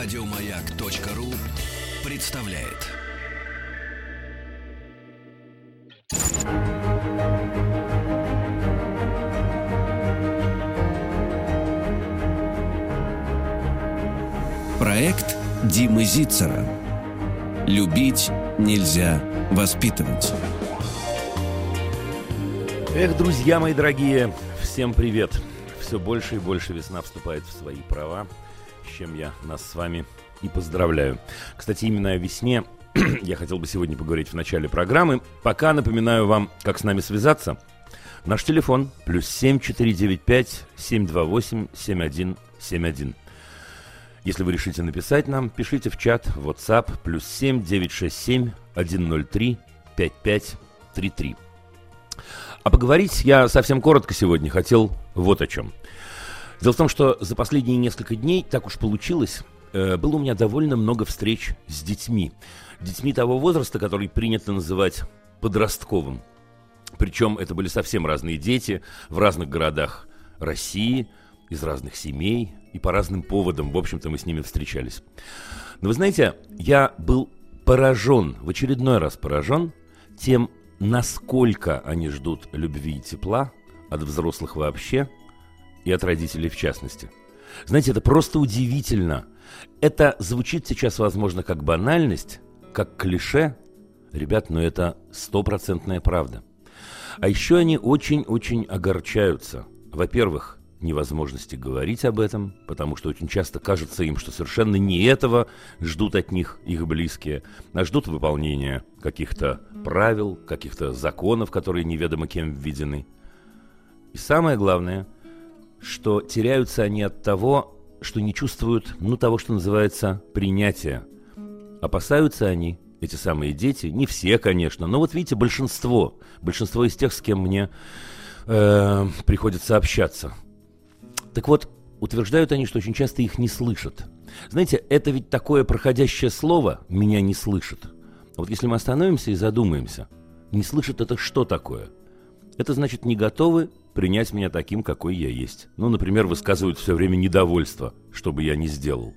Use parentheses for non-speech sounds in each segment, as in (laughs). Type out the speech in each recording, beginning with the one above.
Радиомаяк.ру представляет. Проект Димы Зицера. Любить нельзя воспитывать. Эх, друзья мои дорогие, всем привет! Все больше и больше весна вступает в свои права, чем я нас с вами и поздравляю. Кстати, именно о весне (clears throat) я хотел бы сегодня поговорить в начале программы. Пока напоминаю вам, как с нами связаться. Наш телефон плюс 7495 728 7171. Если вы решите написать нам, пишите в чат WhatsApp плюс 7 967 103 5533. А поговорить я совсем коротко сегодня хотел вот о чем. Дело в том, что за последние несколько дней так уж получилось, э, было у меня довольно много встреч с детьми. Детьми того возраста, который принято называть подростковым. Причем это были совсем разные дети в разных городах России, из разных семей и по разным поводам. В общем-то, мы с ними встречались. Но вы знаете, я был поражен, в очередной раз поражен тем, насколько они ждут любви и тепла от взрослых вообще и от родителей в частности. Знаете, это просто удивительно. Это звучит сейчас, возможно, как банальность, как клише. Ребят, но это стопроцентная правда. А еще они очень-очень огорчаются. Во-первых, невозможности говорить об этом, потому что очень часто кажется им, что совершенно не этого ждут от них их близкие, а ждут выполнения каких-то правил, каких-то законов, которые неведомо кем введены. И самое главное, что теряются они от того, что не чувствуют, ну, того, что называется принятие. Опасаются они, эти самые дети, не все, конечно, но вот видите, большинство, большинство из тех, с кем мне э, приходится общаться – так вот, утверждают они, что очень часто их не слышат. Знаете, это ведь такое проходящее слово «меня не слышит». Вот если мы остановимся и задумаемся, не слышит это что такое? Это значит не готовы принять меня таким, какой я есть. Ну, например, высказывают все время недовольство, что бы я ни сделал.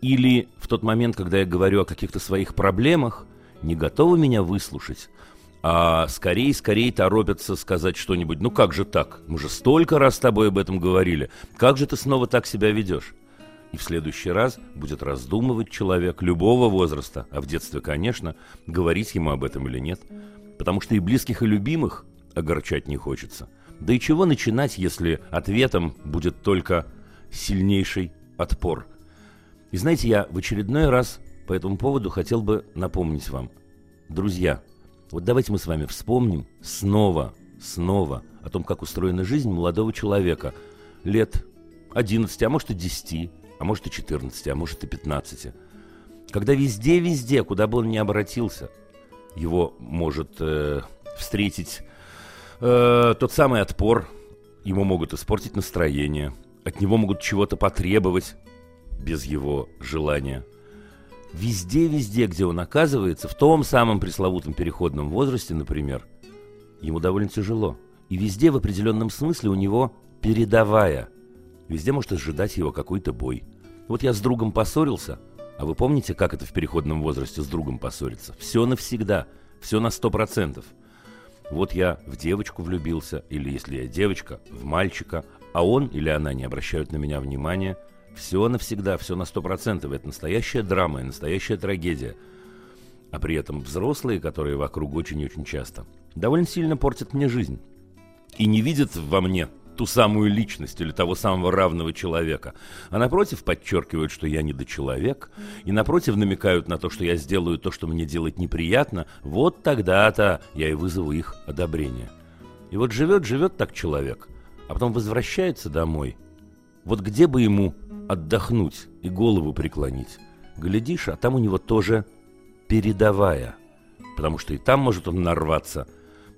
Или в тот момент, когда я говорю о каких-то своих проблемах, не готовы меня выслушать, а скорее, скорее торопятся сказать что-нибудь. Ну как же так? Мы же столько раз с тобой об этом говорили. Как же ты снова так себя ведешь? И в следующий раз будет раздумывать человек любого возраста, а в детстве, конечно, говорить ему об этом или нет. Потому что и близких, и любимых огорчать не хочется. Да и чего начинать, если ответом будет только сильнейший отпор? И знаете, я в очередной раз по этому поводу хотел бы напомнить вам. Друзья, вот давайте мы с вами вспомним снова, снова о том, как устроена жизнь молодого человека лет 11, а может и 10, а может и 14, а может и 15. Когда везде-везде, куда бы он ни обратился, его может э, встретить э, тот самый отпор, ему могут испортить настроение, от него могут чего-то потребовать без его желания – Везде-везде, где он оказывается, в том самом пресловутом переходном возрасте, например, ему довольно тяжело. И везде в определенном смысле у него передовая. Везде может ожидать его какой-то бой. Вот я с другом поссорился, а вы помните, как это в переходном возрасте с другом поссориться? Все навсегда, все на сто процентов. Вот я в девочку влюбился, или если я девочка, в мальчика, а он или она не обращают на меня внимания – все навсегда, все на сто процентов. Это настоящая драма и настоящая трагедия. А при этом взрослые, которые вокруг очень и очень часто, довольно сильно портят мне жизнь. И не видят во мне ту самую личность или того самого равного человека. А напротив подчеркивают, что я недочеловек, и напротив намекают на то, что я сделаю то, что мне делать неприятно, вот тогда-то я и вызову их одобрение. И вот живет-живет так человек, а потом возвращается домой. Вот где бы ему отдохнуть и голову преклонить. Глядишь, а там у него тоже передовая. Потому что и там может он нарваться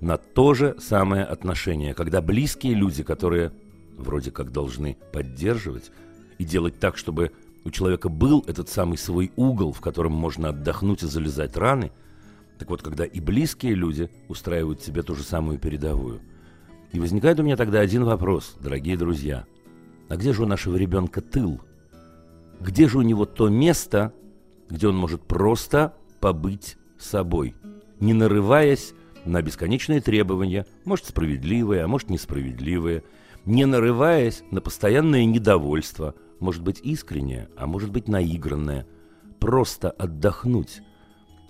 на то же самое отношение, когда близкие люди, которые вроде как должны поддерживать и делать так, чтобы у человека был этот самый свой угол, в котором можно отдохнуть и залезать раны, так вот, когда и близкие люди устраивают себе ту же самую передовую. И возникает у меня тогда один вопрос, дорогие друзья – а где же у нашего ребенка тыл? где же у него то место, где он может просто побыть собой, не нарываясь на бесконечные требования, может справедливые, а может несправедливые, не нарываясь на постоянное недовольство, может быть искреннее, а может быть наигранное, просто отдохнуть.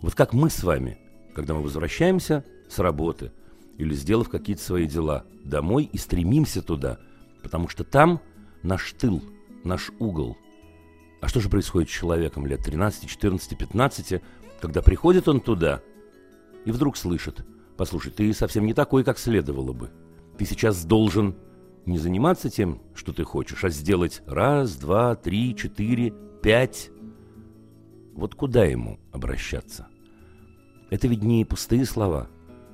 Вот как мы с вами, когда мы возвращаемся с работы или сделав какие-то свои дела домой и стремимся туда, потому что там наш тыл, наш угол. А что же происходит с человеком лет 13, 14, 15, когда приходит он туда и вдруг слышит, послушай, ты совсем не такой, как следовало бы. Ты сейчас должен не заниматься тем, что ты хочешь, а сделать раз, два, три, четыре, пять. Вот куда ему обращаться? Это ведь не пустые слова.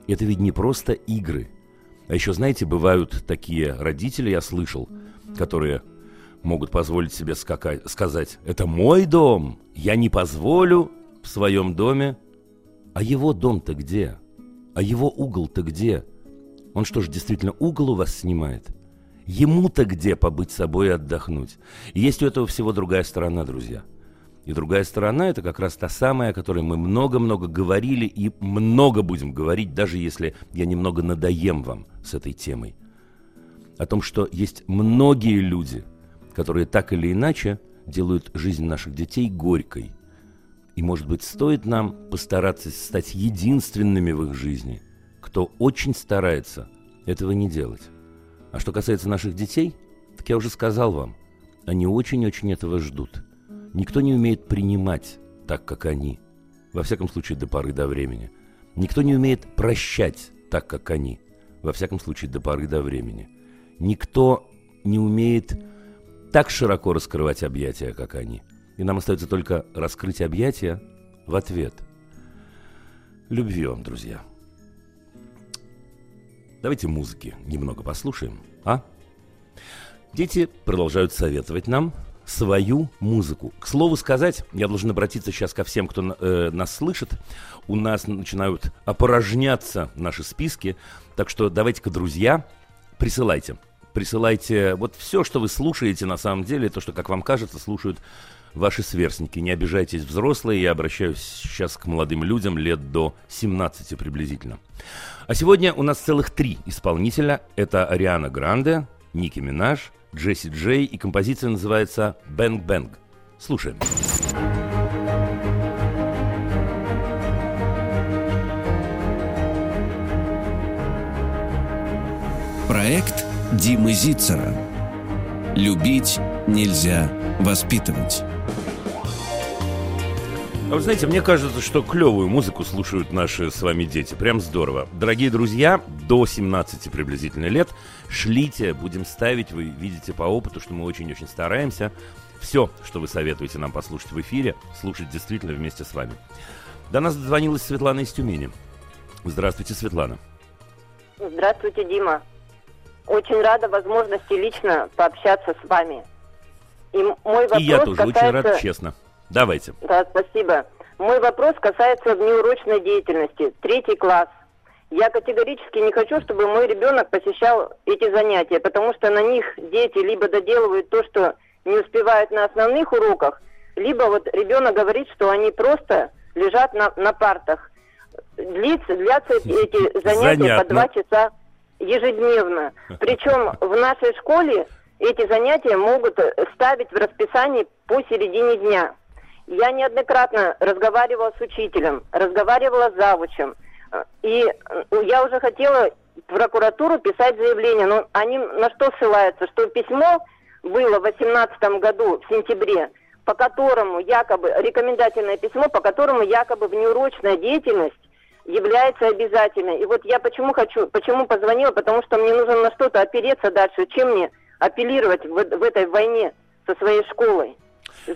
Это ведь не просто игры. А еще, знаете, бывают такие родители, я слышал, которые могут позволить себе скакать, сказать, это мой дом, я не позволю в своем доме. А его дом-то где? А его угол-то где? Он что же, действительно угол у вас снимает? Ему-то где побыть собой и отдохнуть? И есть у этого всего другая сторона, друзья. И другая сторона – это как раз та самая, о которой мы много-много говорили и много будем говорить, даже если я немного надоем вам с этой темой. О том, что есть многие люди, которые так или иначе делают жизнь наших детей горькой. И, может быть, стоит нам постараться стать единственными в их жизни, кто очень старается этого не делать. А что касается наших детей, так я уже сказал вам, они очень-очень этого ждут. Никто не умеет принимать так, как они. Во всяком случае, до поры до времени. Никто не умеет прощать так, как они. Во всяком случае, до поры до времени. Никто не умеет так широко раскрывать объятия, как они. И нам остается только раскрыть объятия в ответ. Любви вам, друзья. Давайте музыки немного послушаем, а? Дети продолжают советовать нам свою музыку. К слову сказать, я должен обратиться сейчас ко всем, кто э, нас слышит. У нас начинают опорожняться наши списки, так что давайте-ка, друзья, присылайте. Присылайте вот все, что вы слушаете на самом деле, то, что, как вам кажется, слушают ваши сверстники. Не обижайтесь, взрослые, я обращаюсь сейчас к молодым людям лет до 17 приблизительно. А сегодня у нас целых три исполнителя. Это Ариана Гранде, Ники Минаж, Джесси Джей, и композиция называется «Бэнг Бэнг». Слушаем. Проект Димы Зицера. Любить нельзя воспитывать. А вы знаете, мне кажется, что клевую музыку слушают наши с вами дети. Прям здорово. Дорогие друзья, до 17 приблизительно лет шлите, будем ставить. Вы видите по опыту, что мы очень-очень стараемся. Все, что вы советуете нам послушать в эфире, слушать действительно вместе с вами. До нас дозвонилась Светлана из Тюмени. Здравствуйте, Светлана. Здравствуйте, Дима. Очень рада возможности лично пообщаться с вами. И мой вопрос И я тоже касается... очень рад, честно. Давайте. Да, спасибо. Мой вопрос касается внеурочной деятельности. Третий класс. Я категорически не хочу, чтобы мой ребенок посещал эти занятия, потому что на них дети либо доделывают то, что не успевают на основных уроках, либо вот ребенок говорит, что они просто лежат на, на партах. Длится, длятся (laughs) эти занятия Занятно. по два часа ежедневно. Причем в нашей школе эти занятия могут ставить в расписании по середине дня. Я неоднократно разговаривала с учителем, разговаривала с завучем. И я уже хотела в прокуратуру писать заявление, но они на что ссылаются? Что письмо было в 2018 году, в сентябре, по которому якобы, рекомендательное письмо, по которому якобы внеурочная деятельность является обязательной. И вот я почему хочу, почему позвонила, потому что мне нужно на что-то опереться дальше, чем мне апеллировать в, в этой войне со своей школой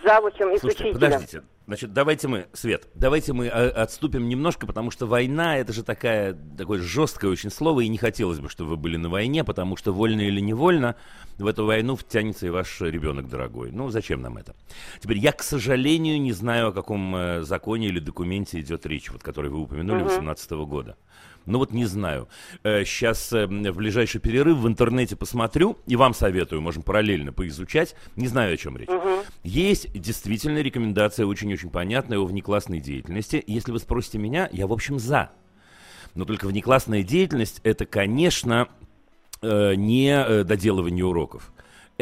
завучем и Слушайте, учителем. подождите. Значит, давайте мы, Свет, давайте мы э, отступим немножко, потому что война это же такая, такое жесткое очень слово, и не хотелось бы, чтобы вы были на войне, потому что вольно или невольно в эту войну втянется и ваш ребенок дорогой. Ну, зачем нам это? Теперь, я, к сожалению, не знаю, о каком э, законе или документе идет речь, вот который вы упомянули, угу. 18 -го года. Ну вот не знаю. Сейчас э, в ближайший перерыв в интернете посмотрю и вам советую, можем параллельно поизучать. Не знаю, о чем речь. Угу. Есть действительно рекомендация очень-очень понятная о внеклассной деятельности. Если вы спросите меня, я, в общем, за. Но только внеклассная деятельность это, конечно, э, не э, доделывание уроков.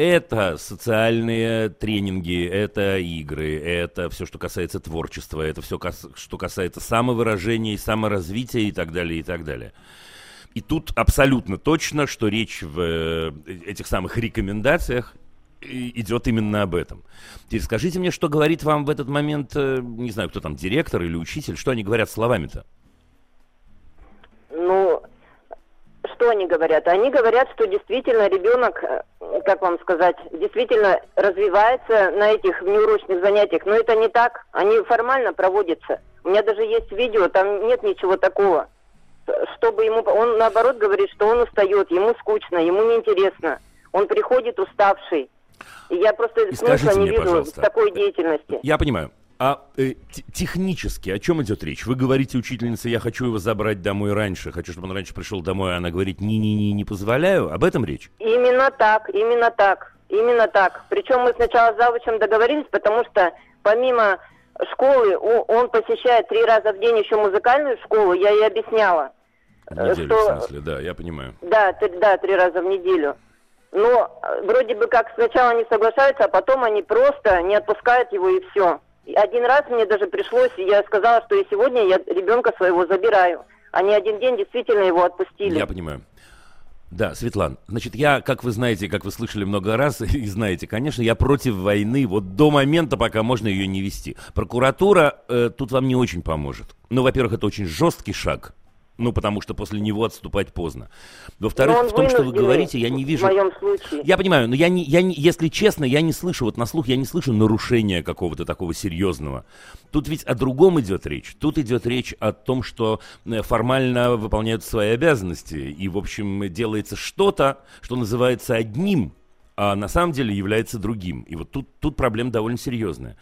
Это социальные тренинги, это игры, это все, что касается творчества, это все, что касается самовыражения и саморазвития и так далее, и так далее. И тут абсолютно точно, что речь в э, этих самых рекомендациях идет именно об этом. Теперь скажите мне, что говорит вам в этот момент, не знаю, кто там, директор или учитель, что они говорят словами-то? Что они говорят? Они говорят, что действительно ребенок, э, как вам сказать, действительно развивается на этих неурочных занятиях. Но это не так. Они формально проводятся. У меня даже есть видео, там нет ничего такого. Чтобы ему... Он наоборот говорит, что он устает, ему скучно, ему неинтересно. Он приходит уставший. И я просто И смысла не мне, вижу пожалуйста, такой деятельности. Я понимаю. А э, технически о чем идет речь? Вы говорите учительнице, я хочу его забрать домой раньше, хочу, чтобы он раньше пришел домой, а она говорит, не-не-не, не позволяю. Об этом речь? Именно так, именно так, именно так. Причем мы сначала с завучем договорились, потому что помимо школы он посещает три раза в день еще музыкальную школу, я ей объясняла. неделю, что... в смысле, да, я понимаю. Да, три, да, три раза в неделю. Но э, вроде бы как сначала не соглашаются, а потом они просто не отпускают его и все. Один раз мне даже пришлось, я сказала, что и сегодня я ребенка своего забираю. Они один день действительно его отпустили. Я понимаю. Да, Светлан, значит, я, как вы знаете, как вы слышали много раз (laughs) и знаете, конечно, я против войны вот до момента, пока можно ее не вести. Прокуратура э, тут вам не очень поможет. Ну, во-первых, это очень жесткий шаг, ну, потому что после него отступать поздно. Во-вторых, в том, что вы говорите, я не вижу... В моем случае. Я понимаю, но я не, я не, если честно, я не слышу, вот на слух я не слышу нарушения какого-то такого серьезного. Тут ведь о другом идет речь. Тут идет речь о том, что э, формально выполняют свои обязанности. И, в общем, делается что-то, что называется одним, а на самом деле является другим. И вот тут, тут проблема довольно серьезная.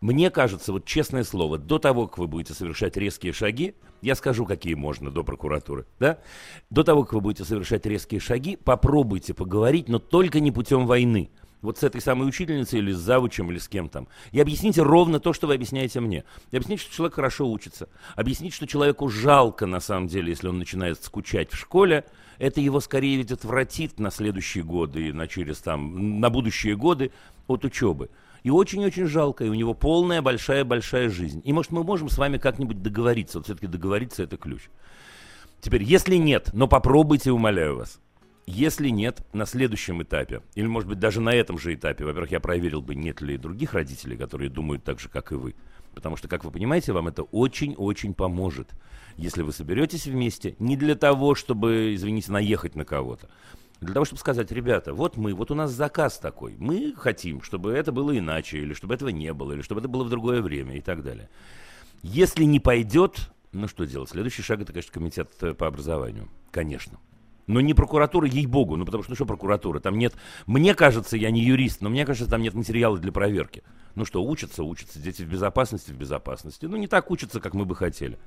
Мне кажется, вот честное слово, до того, как вы будете совершать резкие шаги, я скажу, какие можно до прокуратуры, да? До того, как вы будете совершать резкие шаги, попробуйте поговорить, но только не путем войны. Вот с этой самой учительницей или с завучем или с кем там. И объясните ровно то, что вы объясняете мне. И объясните, что человек хорошо учится. Объясните, что человеку жалко, на самом деле, если он начинает скучать в школе. Это его скорее ведь отвратит на следующие годы и на через там, на будущие годы от учебы. И очень-очень жалко, и у него полная большая-большая жизнь. И может мы можем с вами как-нибудь договориться, вот все-таки договориться это ключ. Теперь, если нет, но попробуйте, умоляю вас. Если нет, на следующем этапе, или может быть даже на этом же этапе, во-первых, я проверил бы, нет ли других родителей, которые думают так же, как и вы. Потому что, как вы понимаете, вам это очень-очень поможет, если вы соберетесь вместе не для того, чтобы, извините, наехать на кого-то, для того, чтобы сказать, ребята, вот мы, вот у нас заказ такой. Мы хотим, чтобы это было иначе, или чтобы этого не было, или чтобы это было в другое время и так далее. Если не пойдет, ну что делать? Следующий шаг это, конечно, комитет э, по образованию. Конечно. Но не прокуратура, ей-богу, ну потому что, ну что прокуратура, там нет, мне кажется, я не юрист, но мне кажется, там нет материала для проверки. Ну что, учатся, учатся, дети в безопасности, в безопасности. Ну не так учатся, как мы бы хотели.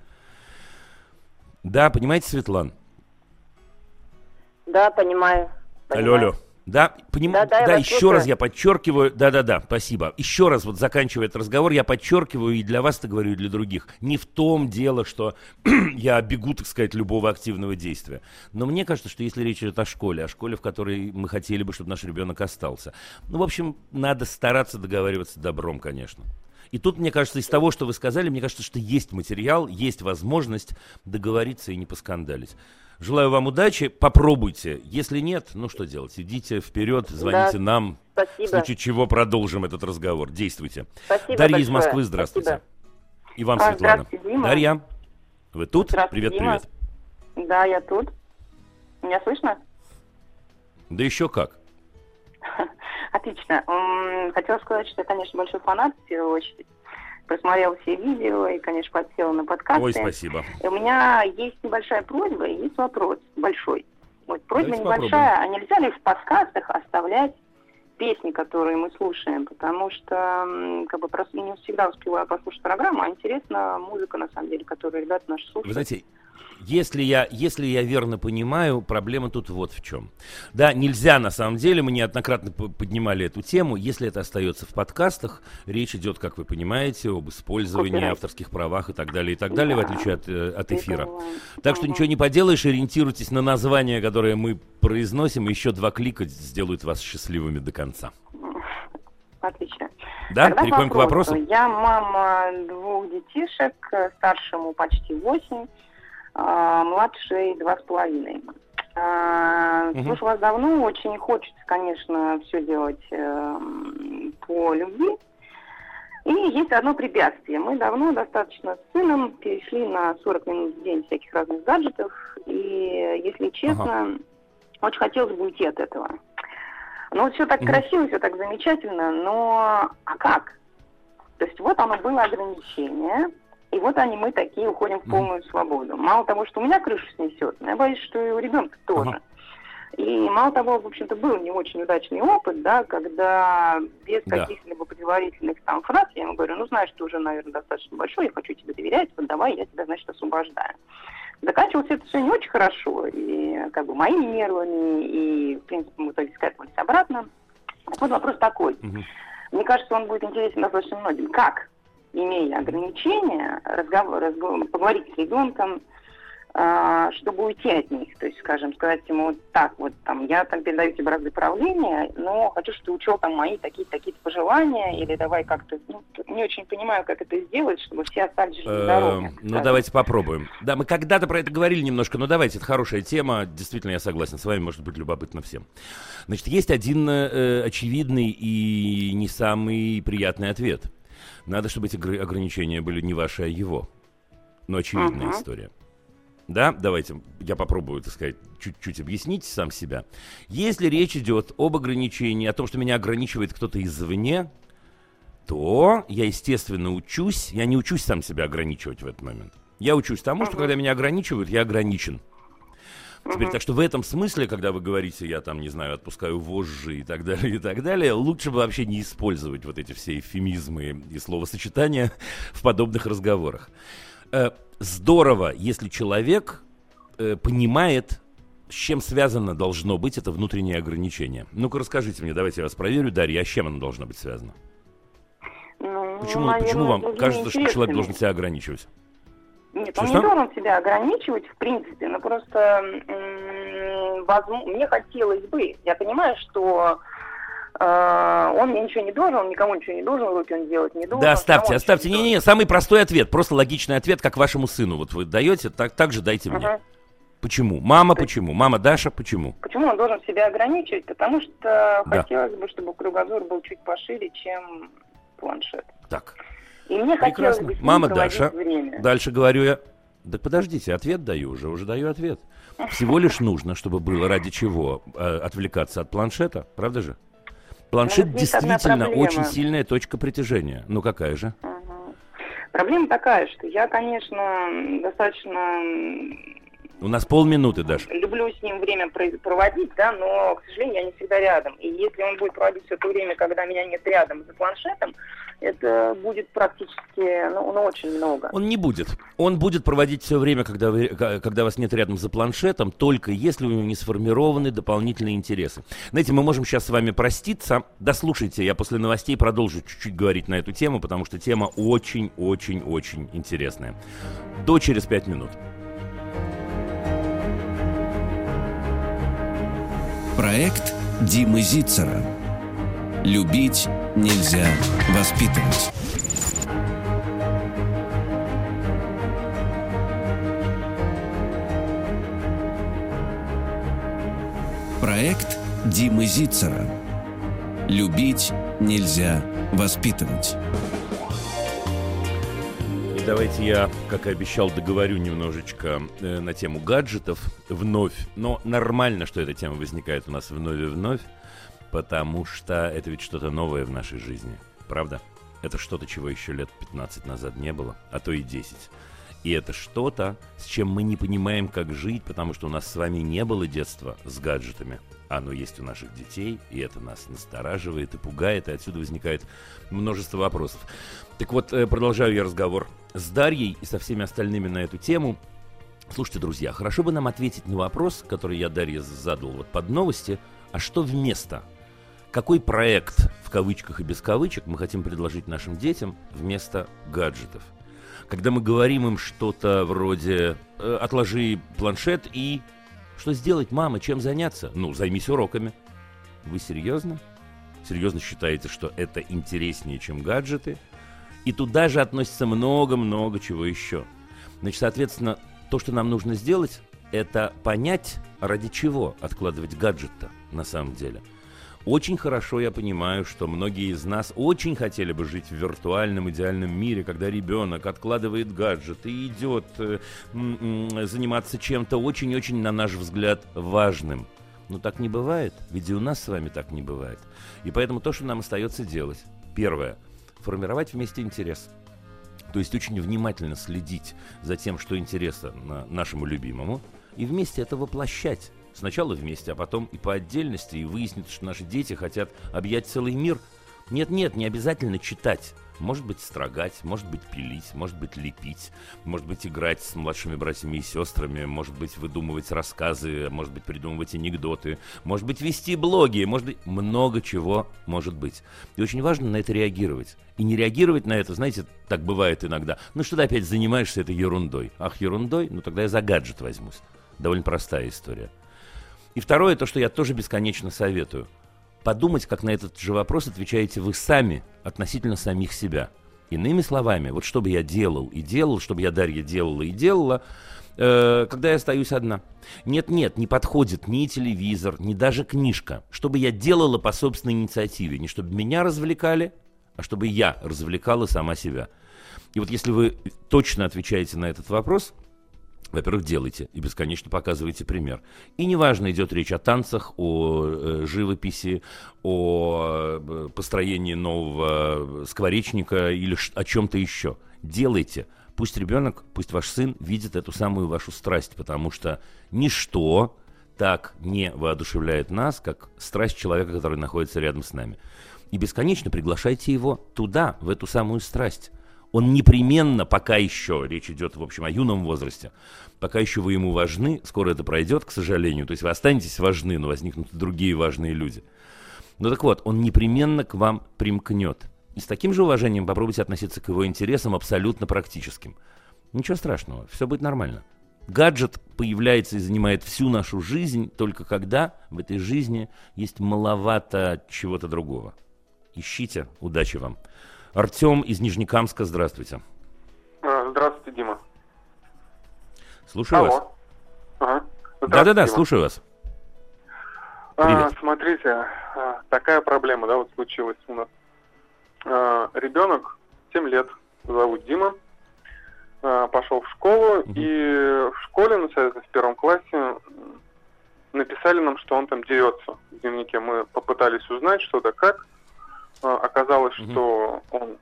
Да, понимаете, Светлана? Да, понимаю. понимаю. Алло, алло. Да, поним... да, да, да еще слушаю. раз я подчеркиваю, да-да-да, спасибо. Еще раз вот заканчивая этот разговор, я подчеркиваю и для вас это говорю, и для других. Не в том дело, что (clears throat) я бегу, так сказать, любого активного действия. Но мне кажется, что если речь идет о школе, о школе, в которой мы хотели бы, чтобы наш ребенок остался. Ну, в общем, надо стараться договариваться добром, конечно. И тут, мне кажется, из того, что вы сказали, мне кажется, что есть материал, есть возможность договориться и не поскандалить. Желаю вам удачи, попробуйте. Если нет, ну что делать? Идите вперед, звоните да. нам. Спасибо. В случае чего продолжим этот разговор. Действуйте. Спасибо Дарья большое. из Москвы, здравствуйте. Спасибо. И вам, а, Светлана. Дима. Дарья, вы тут? Привет, Дима. привет. Да, я тут. Меня слышно? Да еще как. (laughs) Отлично. Хотела сказать, что я, конечно, большой фанат, в первую очередь просмотрела все видео и, конечно, подсела на подкасты. Ой, спасибо. И у меня есть небольшая просьба и есть вопрос большой. Вот просьба Давайте небольшая, попробуем. а нельзя ли в подкастах оставлять песни, которые мы слушаем, потому что как бы просто не всегда успеваю послушать программу, а интересна музыка, на самом деле, которую ребята наши слушают. Вы знаете, Если я, если я верно понимаю, проблема тут вот в чем. Да, нельзя на самом деле, мы неоднократно поднимали эту тему, если это остается в подкастах, речь идет, как вы понимаете, об использовании авторских правах и так далее, и так далее, да. в отличие от, э, от эфира. Так что ничего не поделаешь, ориентируйтесь на название, которое мы произносим, и еще два клика сделают вас счастливыми до конца. Отлично. Да, Тогда переходим к вопросу. Я мама двух детишек, старшему почти восемь, младшей два с половиной. А, угу. Слушаю вас давно, очень хочется, конечно, все делать э, по любви. И есть одно препятствие. Мы давно достаточно с сыном перешли на 40 минут в день всяких разных гаджетов. И, если честно, ага. очень хотелось бы уйти от этого. Ну, вот все так mm красиво, все так замечательно, но а как? То есть вот оно было ограничение, и вот они, мы такие уходим в полную свободу. Мало того, что у меня крышу снесет, но я боюсь, что и у ребенка тоже. И мало того, в общем-то, был не очень удачный опыт, да, когда без да. каких-либо предварительных там фраз я ему говорю, ну, знаешь, ты уже, наверное, достаточно большой, я хочу тебе доверять, вот давай, я тебя, значит, освобождаю. Заканчивалось это все не очень хорошо, и как бы моими нервами, и, в принципе, мы в итоге скатывались обратно. Так вот вопрос такой. Угу. Мне кажется, он будет интересен достаточно многим. Как, имея ограничения, разговор, разговор, поговорить с ребенком, а, чтобы уйти от них. То есть, скажем, сказать ему так, вот там, я там передаю тебе разы правления, но хочу, чтобы ты учел там мои такие-то такие пожелания, или давай как-то, ну, не очень понимаю, как это сделать, чтобы все остались здоровы. Эм, ну, давайте попробуем. Да, мы когда-то про это говорили немножко, но давайте, это хорошая тема, действительно, я согласен с вами, может быть любопытно всем. Значит, есть один э, очевидный и не самый приятный ответ. Надо, чтобы эти ограничения были не ваши, а его. Но очевидная uh-huh. история. Да, давайте я попробую, так сказать, чуть-чуть объяснить сам себя. Если речь идет об ограничении, о том, что меня ограничивает кто-то извне, то я, естественно, учусь, я не учусь сам себя ограничивать в этот момент. Я учусь тому, что когда меня ограничивают, я ограничен. Теперь, так что в этом смысле, когда вы говорите, я там, не знаю, отпускаю вожжи и так далее, и так далее, лучше бы вообще не использовать вот эти все эвфемизмы и словосочетания (laughs) в подобных разговорах. Э, здорово, если человек э, понимает, с чем связано должно быть это внутреннее ограничение. Ну-ка расскажите мне, давайте я вас проверю, Дарья, а с чем оно должно быть связано? Ну, почему, наверное, почему вам кажется, что человек должен себя ограничивать? Нет, что, он что? не должен себя ограничивать, в принципе, но просто возможно, мне хотелось бы, я понимаю, что э, он мне ничего не должен, он никому ничего не должен, руки он делать не должен. Да, оставьте, оставьте. Не-не-не, самый простой ответ, просто логичный ответ, как вашему сыну. Вот вы даете, так, так же дайте мне. Uh-huh. Почему? Мама почему? Мама Даша почему? Почему он должен себя ограничивать? Потому что да. хотелось бы, чтобы кругозор был чуть пошире, чем планшет. Так. И мне Прекрасно. хотелось бы Мама Даша, время. дальше говорю я. Да подождите, ответ даю уже, уже даю ответ. Всего лишь нужно, чтобы было ради чего э, отвлекаться от планшета, правда же? Планшет действительно очень сильная точка притяжения. Ну какая же? Угу. Проблема такая, что я, конечно, достаточно у нас полминуты, Даша. Люблю с ним время проводить, да, но, к сожалению, я не всегда рядом. И если он будет проводить все это время, когда меня нет рядом за планшетом, это будет практически, ну, ну, очень много. Он не будет. Он будет проводить все время, когда, вы, когда вас нет рядом за планшетом, только если у него не сформированы дополнительные интересы. Знаете, мы можем сейчас с вами проститься. Дослушайте, я после новостей продолжу чуть-чуть говорить на эту тему, потому что тема очень-очень-очень интересная. До через пять минут. Проект Димы Зицера. Любить нельзя воспитывать. Проект Димы Зицера. Любить нельзя воспитывать. Давайте я, как и обещал, договорю немножечко э, на тему гаджетов вновь. Но нормально, что эта тема возникает у нас вновь и вновь. Потому что это ведь что-то новое в нашей жизни, правда? Это что-то, чего еще лет 15 назад не было, а то и 10. И это что-то, с чем мы не понимаем, как жить, потому что у нас с вами не было детства с гаджетами. Оно есть у наших детей, и это нас настораживает и пугает, и отсюда возникает множество вопросов. Так вот, э, продолжаю я разговор с Дарьей и со всеми остальными на эту тему. Слушайте, друзья, хорошо бы нам ответить на вопрос, который я Дарье задал вот под новости, а что вместо? Какой проект, в кавычках и без кавычек, мы хотим предложить нашим детям вместо гаджетов? Когда мы говорим им что-то вроде э, «отложи планшет и...» Что сделать, мама, чем заняться? Ну, займись уроками. Вы серьезно? Серьезно считаете, что это интереснее, чем гаджеты? И туда же относится много-много чего еще. Значит, соответственно, то, что нам нужно сделать, это понять, ради чего откладывать гаджет-то на самом деле. Очень хорошо я понимаю, что многие из нас очень хотели бы жить в виртуальном идеальном мире, когда ребенок откладывает гаджет и идет э, э, заниматься чем-то очень-очень, на наш взгляд, важным. Но так не бывает, ведь и у нас с вами так не бывает. И поэтому то, что нам остается делать, первое, формировать вместе интерес – то есть очень внимательно следить за тем, что интересно нашему любимому, и вместе это воплощать. Сначала вместе, а потом и по отдельности, и выяснить, что наши дети хотят объять целый мир. Нет-нет, не обязательно читать. Может быть, строгать, может быть, пилить, может быть, лепить, может быть, играть с младшими братьями и сестрами, может быть, выдумывать рассказы, может быть, придумывать анекдоты, может быть, вести блоги, может быть, много чего может быть. И очень важно на это реагировать. И не реагировать на это, знаете, так бывает иногда. Ну что ты опять занимаешься этой ерундой? Ах, ерундой? Ну тогда я за гаджет возьмусь. Довольно простая история. И второе, то, что я тоже бесконечно советую – подумать, как на этот же вопрос отвечаете вы сами относительно самих себя. Иными словами, вот что бы я делал и делал, чтобы я Дарья делала и делала, э, когда я остаюсь одна. Нет-нет, не подходит ни телевизор, ни даже книжка. Чтобы я делала по собственной инициативе. Не чтобы меня развлекали, а чтобы я развлекала сама себя. И вот если вы точно отвечаете на этот вопрос – во-первых, делайте и бесконечно показывайте пример. И неважно, идет речь о танцах, о э, живописи, о э, построении нового скворечника или о чем-то еще. Делайте. Пусть ребенок, пусть ваш сын видит эту самую вашу страсть, потому что ничто так не воодушевляет нас, как страсть человека, который находится рядом с нами. И бесконечно приглашайте его туда, в эту самую страсть он непременно, пока еще, речь идет, в общем, о юном возрасте, пока еще вы ему важны, скоро это пройдет, к сожалению, то есть вы останетесь важны, но возникнут другие важные люди. Ну так вот, он непременно к вам примкнет. И с таким же уважением попробуйте относиться к его интересам абсолютно практическим. Ничего страшного, все будет нормально. Гаджет появляется и занимает всю нашу жизнь только когда в этой жизни есть маловато чего-то другого. Ищите, удачи вам. Артем из Нижнекамска, здравствуйте. А, здравствуйте, Дима. Слушаю Алло. вас. Ага. Да-да-да, слушаю вас. А, Привет. А, смотрите, такая проблема, да, вот случилась у нас. А, ребенок, 7 лет, зовут Дима, а, пошел в школу, угу. и в школе, ну, в первом классе, написали нам, что он там дерется в дневнике. Мы попытались узнать, что да как. А, оказалось, угу. что он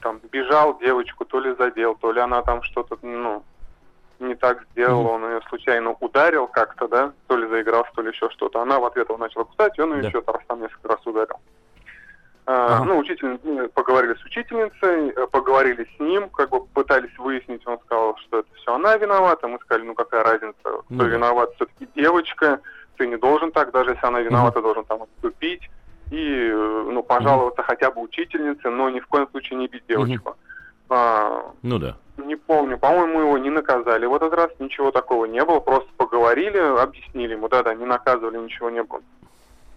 там бежал девочку, то ли задел, то ли она там что-то, ну, не так сделала, он ее случайно ударил как-то, да, то ли заигрался, то ли еще что-то. Она в ответ его начала кусать, и он ее да. еще раз там несколько раз ударил. А. Ну, учитель, поговорили с учительницей, э, поговорили с ним, как бы пытались выяснить, он сказал, что это все она виновата. Мы сказали, ну какая разница, кто ну, виноват, все-таки девочка, ты не должен так, даже если она виновата, угу. должен там отступить и э, ну, пожаловаться mm-hmm. хотя бы учительнице, но ни в коем случае не бить девочку. Mm-hmm. А, ну да. Не помню, по-моему, его не наказали. В этот раз ничего такого не было, просто поговорили, объяснили ему, да-да, не наказывали, ничего не было.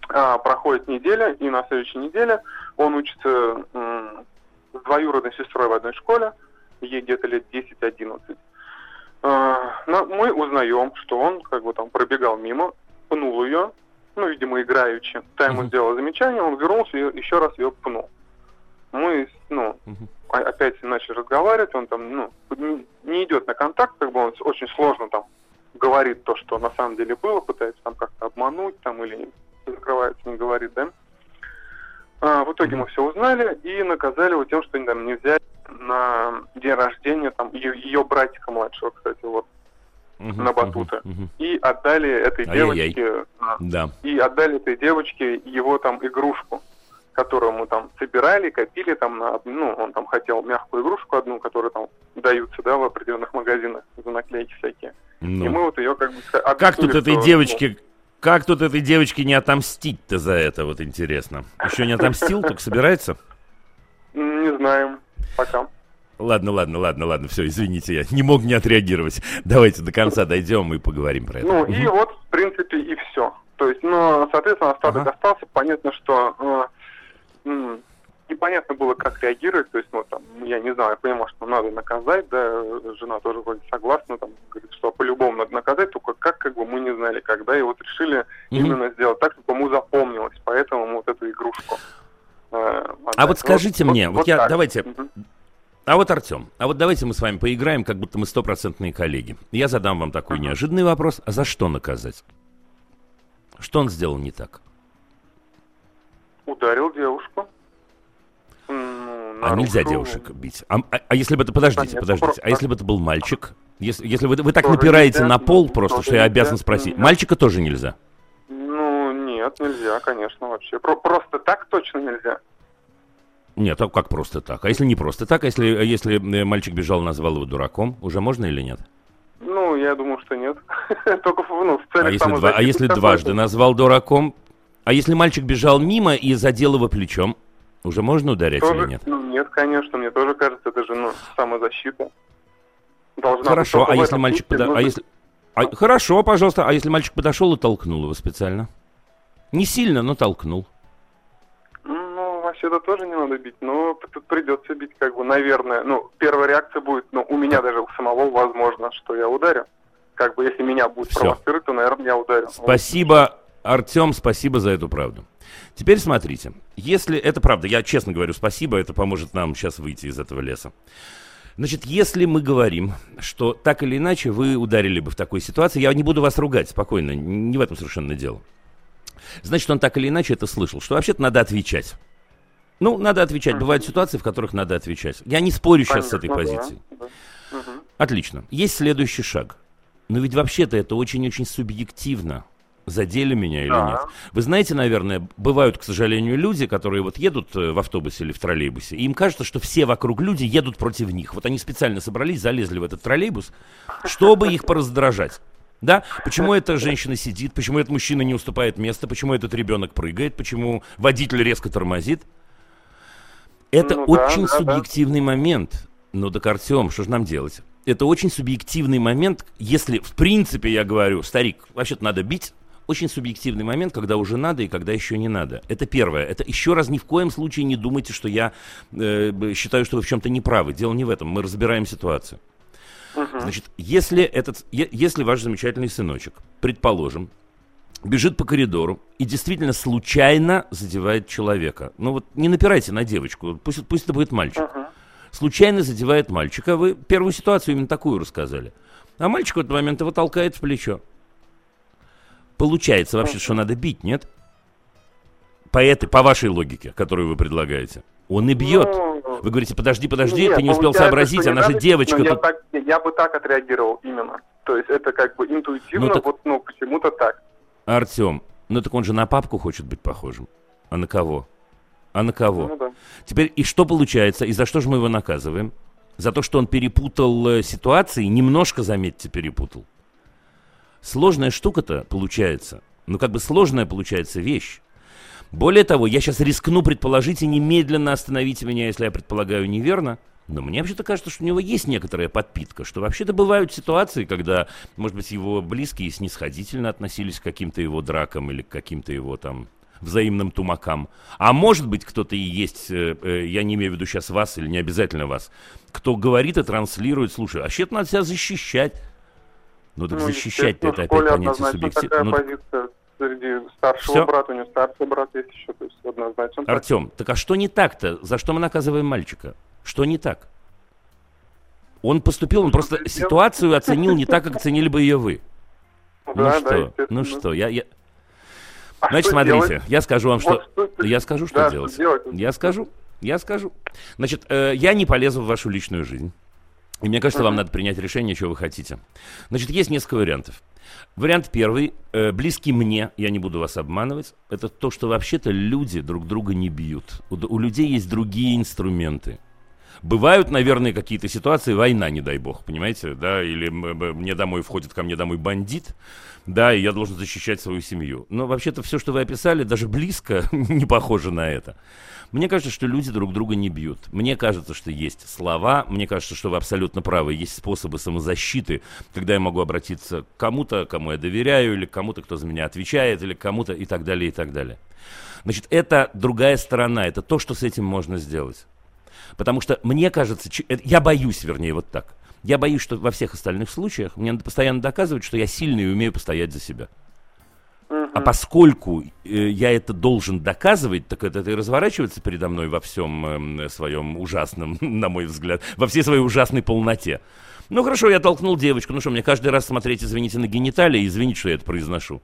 А, проходит неделя, и на следующей неделе он учится м- с двоюродной сестрой в одной школе, ей где-то лет 10-11. А, мы узнаем, что он как бы там пробегал мимо, пнул ее, ну, видимо, играючи. Та ему сделала замечание, он вернулся и еще раз ее пнул. Мы, ну, опять начали разговаривать, он там, ну, не идет на контакт, как бы он очень сложно там говорит то, что на самом деле было, пытается там как-то обмануть там или закрывается, не говорит, да. А, в итоге мы все узнали и наказали его тем, что там нельзя на день рождения там ее, ее братика младшего, кстати, вот uh на батуты. uh И отдали этой девочке, да. и отдали этой девочке его там игрушку. которую мы там собирали, копили там на, ну, он там хотел мягкую игрушку одну, которую там даются, да, в определенных магазинах за наклейки всякие. Ну. И мы вот ее как бы... Как тут этой что, девочке... Ну, как тут этой девочке не отомстить-то за это, вот интересно? Еще не отомстил, только собирается? Не знаем, пока. Ладно, ладно, ладно, ладно, все, извините, я не мог не отреагировать. Давайте до конца дойдем и поговорим про это. Ну, и вот, в принципе, и все. То есть, ну, соответственно, остаток ага. остался. Понятно, что э, непонятно было, как реагировать. То есть, ну, там, я не знаю, я понимаю, что надо наказать, да, жена тоже вроде согласна, там, говорит, что по-любому надо наказать, только как, как бы мы не знали, когда. И вот решили mm-hmm. именно сделать так, чтобы ему запомнилось. Поэтому вот эту игрушку. Э, а вот скажите вот, мне, вот, вот я, так. давайте, mm-hmm. А вот, Артем, а вот давайте мы с вами поиграем, как будто мы стопроцентные коллеги. Я задам вам такой uh-huh. неожиданный вопрос. А за что наказать? Что он сделал не так? Ударил девушку. Ну, а нельзя девушек бить. А, а, а если бы это... Подождите, Конечно, подождите. Просто... А если бы это был мальчик? Если, если вы, вы так тоже напираете нельзя, на пол просто, что я обязан спросить. Нельзя. Мальчика тоже нельзя? Ну, нет, нельзя, конечно, вообще. Про- просто так точно нельзя. Нет, а как просто так? А если не просто так? А если, если э, мальчик бежал, назвал его дураком, уже можно или нет? Ну, я думаю, что нет. (laughs) Только ну, в целях а если, два, а если дважды назвал дураком? А если мальчик бежал мимо и задел его плечом, уже можно ударять тоже, или нет? Ну, нет, конечно, мне тоже кажется, это же ну, самозащита. Должна Хорошо, а если мальчик пода... а если... А, хорошо, пожалуйста, а если мальчик подошел и толкнул его специально? Не сильно, но толкнул вообще-то тоже не надо бить, но тут придется бить, как бы, наверное. Ну, первая реакция будет, ну, у меня даже у самого возможно, что я ударю. Как бы, если меня будет провоцировать, то, наверное, я ударю. Спасибо, Артем, спасибо за эту правду. Теперь смотрите, если это правда, я честно говорю спасибо, это поможет нам сейчас выйти из этого леса. Значит, если мы говорим, что так или иначе вы ударили бы в такой ситуации, я не буду вас ругать, спокойно, не в этом совершенно дело. Значит, он так или иначе это слышал, что вообще-то надо отвечать. Ну, надо отвечать. Бывают ситуации, в которых надо отвечать. Я не спорю сейчас с этой позицией. Отлично. Есть следующий шаг. Но ведь вообще-то это очень-очень субъективно. Задели меня или нет. Вы знаете, наверное, бывают, к сожалению, люди, которые вот едут э, в автобусе или в троллейбусе, и им кажется, что все вокруг люди едут против них. Вот они специально собрались, залезли в этот троллейбус, чтобы их пораздражать. Да? Почему эта женщина сидит, почему этот мужчина не уступает место, почему этот ребенок прыгает, почему водитель резко тормозит. Это ну, очень да, субъективный да. момент. Ну так, Артем, что же нам делать? Это очень субъективный момент, если, в принципе, я говорю, старик, вообще-то надо бить, очень субъективный момент, когда уже надо и когда еще не надо. Это первое. Это еще раз ни в коем случае не думайте, что я э, считаю, что вы в чем-то не правы. Дело не в этом. Мы разбираем ситуацию. Uh-huh. Значит, если, этот, если ваш замечательный сыночек, предположим, бежит по коридору и действительно случайно задевает человека. Ну вот не напирайте на девочку, пусть, пусть это будет мальчик. Uh-huh. Случайно задевает мальчика. Вы первую ситуацию именно такую рассказали. А мальчик в этот момент его толкает в плечо. Получается вообще, uh-huh. что надо бить, нет? По этой, по вашей логике, которую вы предлагаете. Он и бьет. Ну, вы говорите, подожди, подожди, нет, ты не успел сообразить, она же девочка. Я, так, я бы так отреагировал именно. То есть это как бы интуитивно, ну, так... вот, ну, почему-то так. Артем, ну так он же на папку хочет быть похожим. А на кого? А на кого? Ну, да. Теперь и что получается? И за что же мы его наказываем? За то, что он перепутал э, ситуации, немножко, заметьте, перепутал. Сложная штука-то получается. Ну, как бы сложная получается вещь. Более того, я сейчас рискну предположить и немедленно остановите меня, если я предполагаю неверно – но мне вообще-то кажется, что у него есть некоторая подпитка, что вообще-то бывают ситуации, когда, может быть, его близкие снисходительно относились к каким-то его дракам или к каким-то его там взаимным тумакам. А может быть, кто-то и есть, э, э, я не имею в виду сейчас вас или не обязательно вас, кто говорит и транслирует, слушай, а вообще-то надо себя защищать. Ну так ну, защищать это опять понятие субъективно. Ну, позиция среди старшего Все? брата, у него старший брат есть еще, то есть однозначно. Артем, так. а что не так-то? За что мы наказываем мальчика? Что не так? Он поступил, он просто ситуацию оценил не так, как оценили бы ее вы. Ну да, что, ну что, я... я... А Значит, смотрите, делать? я скажу вам, что... Вот, что я скажу, что да, делать. Что делать. Я скажу, я скажу. Значит, э, я не полезу в вашу личную жизнь. И мне кажется, вам надо принять решение, что вы хотите. Значит, есть несколько вариантов. Вариант первый, э, близкий мне, я не буду вас обманывать, это то, что вообще-то люди друг друга не бьют. У, у людей есть другие инструменты. Бывают, наверное, какие-то ситуации, война, не дай бог, понимаете, да, или мне домой входит ко мне домой бандит, да, и я должен защищать свою семью. Но вообще-то все, что вы описали, даже близко (laughs) не похоже на это. Мне кажется, что люди друг друга не бьют. Мне кажется, что есть слова. Мне кажется, что вы абсолютно правы. Есть способы самозащиты, когда я могу обратиться к кому-то, кому я доверяю, или к кому-то, кто за меня отвечает, или к кому-то и так далее, и так далее. Значит, это другая сторона, это то, что с этим можно сделать. Потому что мне кажется, э, я боюсь, вернее, вот так. Я боюсь, что во всех остальных случаях мне надо постоянно доказывать, что я сильный и умею постоять за себя. А поскольку э, я это должен доказывать, так это, это и разворачивается передо мной во всем э, своем ужасном, (laughs) на мой взгляд, во всей своей ужасной полноте. Ну хорошо, я толкнул девочку. Ну что, мне каждый раз смотреть, извините, на гениталии, извините, что я это произношу.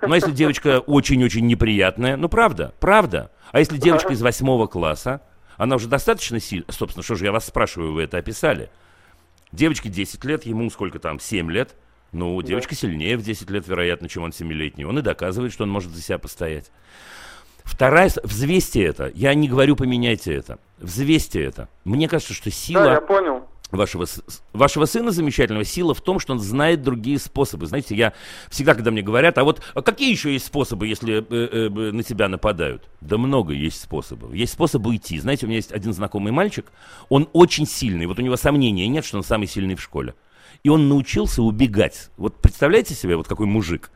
Но если девочка очень-очень неприятная, ну правда, правда. А если девочка из восьмого класса, она уже достаточно сильная, собственно, что же я вас спрашиваю, вы это описали. Девочке 10 лет, ему сколько там, 7 лет. Ну, девочка да. сильнее в 10 лет, вероятно, чем он 7-летний. Он и доказывает, что он может за себя постоять. Вторая, взвесьте это. Я не говорю, поменяйте это. Взвесьте это. Мне кажется, что сила... Да, я понял вашего, вашего сына замечательного сила в том, что он знает другие способы. Знаете, я всегда, когда мне говорят, а вот а какие еще есть способы, если э, э, на тебя нападают? Да много есть способов. Есть способ уйти. Знаете, у меня есть один знакомый мальчик, он очень сильный, вот у него сомнения нет, что он самый сильный в школе. И он научился убегать. Вот представляете себе, вот какой мужик.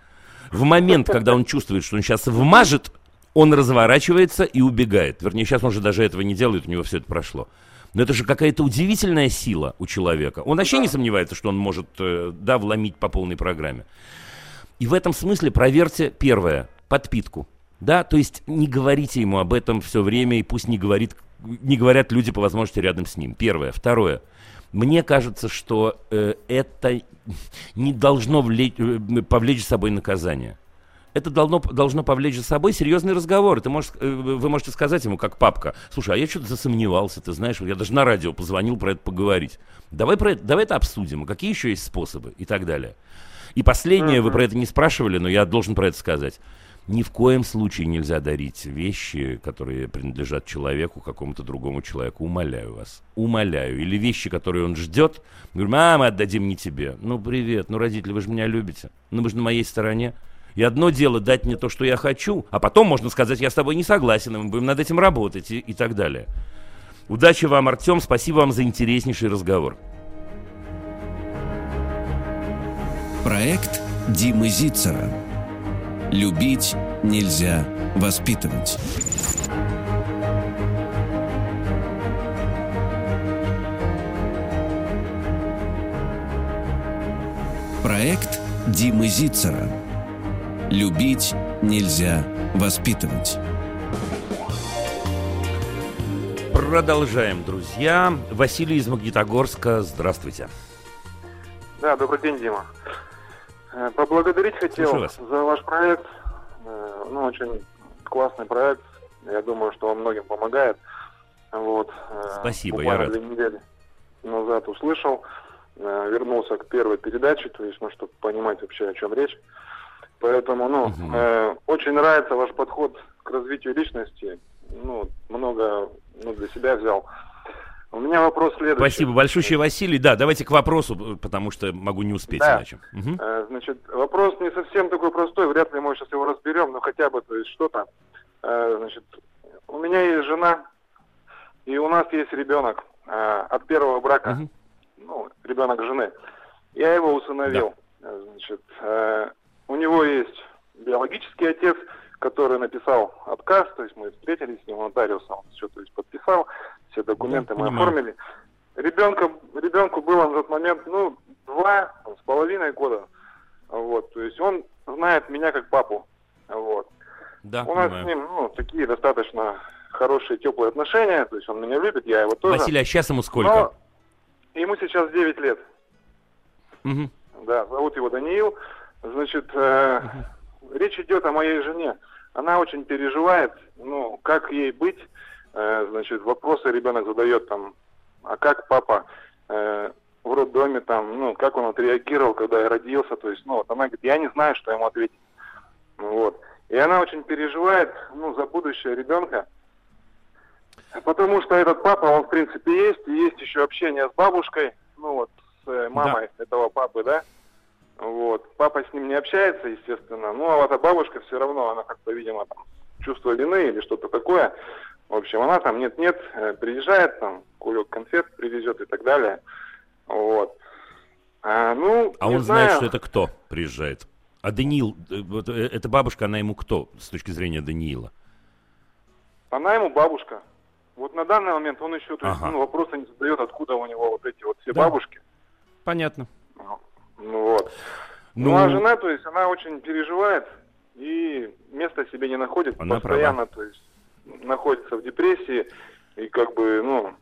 В момент, когда он чувствует, что он сейчас вмажет, он разворачивается и убегает. Вернее, сейчас он же даже этого не делает, у него все это прошло. Но это же какая-то удивительная сила у человека. Он вообще не сомневается, что он может, э, да, вломить по полной программе. И в этом смысле проверьте, первое, подпитку. Да, то есть не говорите ему об этом все время, и пусть не, говорит, не говорят люди по возможности рядом с ним. Первое. Второе. Мне кажется, что э, это не должно влечь, э, повлечь с собой наказание это должно, должно повлечь за собой серьезный разговор. Ты можешь, э, вы можете сказать ему, как папка, слушай, а я что-то засомневался, ты знаешь, я даже на радио позвонил про это поговорить. Давай, про это, давай это обсудим, какие еще есть способы и так далее. И последнее, вы про это не спрашивали, но я должен про это сказать. Ни в коем случае нельзя дарить вещи, которые принадлежат человеку, какому-то другому человеку. Умоляю вас. Умоляю. Или вещи, которые он ждет. Говорю, мама, отдадим не тебе. Ну, привет. Ну, родители, вы же меня любите. Ну, вы же на моей стороне. И одно дело дать мне то, что я хочу, а потом можно сказать, я с тобой не согласен, и мы будем над этим работать и, и так далее. Удачи вам, Артем, спасибо вам за интереснейший разговор. Проект Димы Зицера. Любить нельзя воспитывать. Проект Димы Зицера. Любить нельзя воспитывать. Продолжаем, друзья. Василий из Магнитогорска, здравствуйте. Да, добрый день, Дима. Э, поблагодарить хотел за ваш проект. Э, ну, очень классный проект. Я думаю, что он многим помогает. Вот. Э, Спасибо, я рад. две недели назад услышал, вернулся к первой передаче, то есть, ну, чтобы понимать вообще, о чем речь. Поэтому, ну, угу. э, очень нравится ваш подход к развитию личности. Ну, много ну, для себя взял. У меня вопрос следующий. Спасибо большое, Василий. Да, давайте к вопросу, потому что могу не успеть да. иначе. Угу. Значит, вопрос не совсем такой простой, вряд ли мы сейчас его разберем, но хотя бы, то есть что-то. Э, значит, у меня есть жена, и у нас есть ребенок э, от первого брака, угу. ну, ребенок жены. Я его усыновил. Да. Значит, у него есть биологический отец, который написал отказ, то есть мы встретились с ним, нотариусом, все то есть подписал, все документы да, мы понимаю. оформили. Ребенка, ребенку было на тот момент, ну, два с половиной года, вот, то есть он знает меня как папу, вот. Да, У нас с ним, ну, такие достаточно хорошие, теплые отношения, то есть он меня любит, я его тоже. Василий, а сейчас ему сколько? Но ему сейчас 9 лет. Угу. Да, зовут его Даниил. Значит, э, речь идет о моей жене. Она очень переживает, ну, как ей быть. Э, значит, вопросы ребенок задает там, а как папа? Э, в роддоме, там, ну, как он отреагировал, когда я родился, то есть, ну, вот она говорит, я не знаю, что ему ответить. Вот. И она очень переживает, ну, за будущее ребенка, потому что этот папа, он, в принципе, есть, и есть еще общение с бабушкой, ну, вот, с э, мамой да. этого папы, да, вот. Папа с ним не общается, естественно, ну, а вот эта бабушка все равно, она как-то, видимо, там, чувство вины или что-то такое, в общем, она там нет-нет, э, приезжает, там, кулек конфет привезет и так далее. Вот. А, ну, а он знаю. знает, что это кто приезжает? А Даниил, э, вот э, эта бабушка, она ему кто с точки зрения Даниила? Она ему бабушка. Вот на данный момент он еще то есть, ага. ну, вопроса не задает, откуда у него вот эти вот все да. бабушки. Понятно. Ну, ну вот. Ну, ну а жена, то есть, она очень переживает и места себе не находит. Она постоянно, права. то есть, находится в депрессии, и как бы, ну,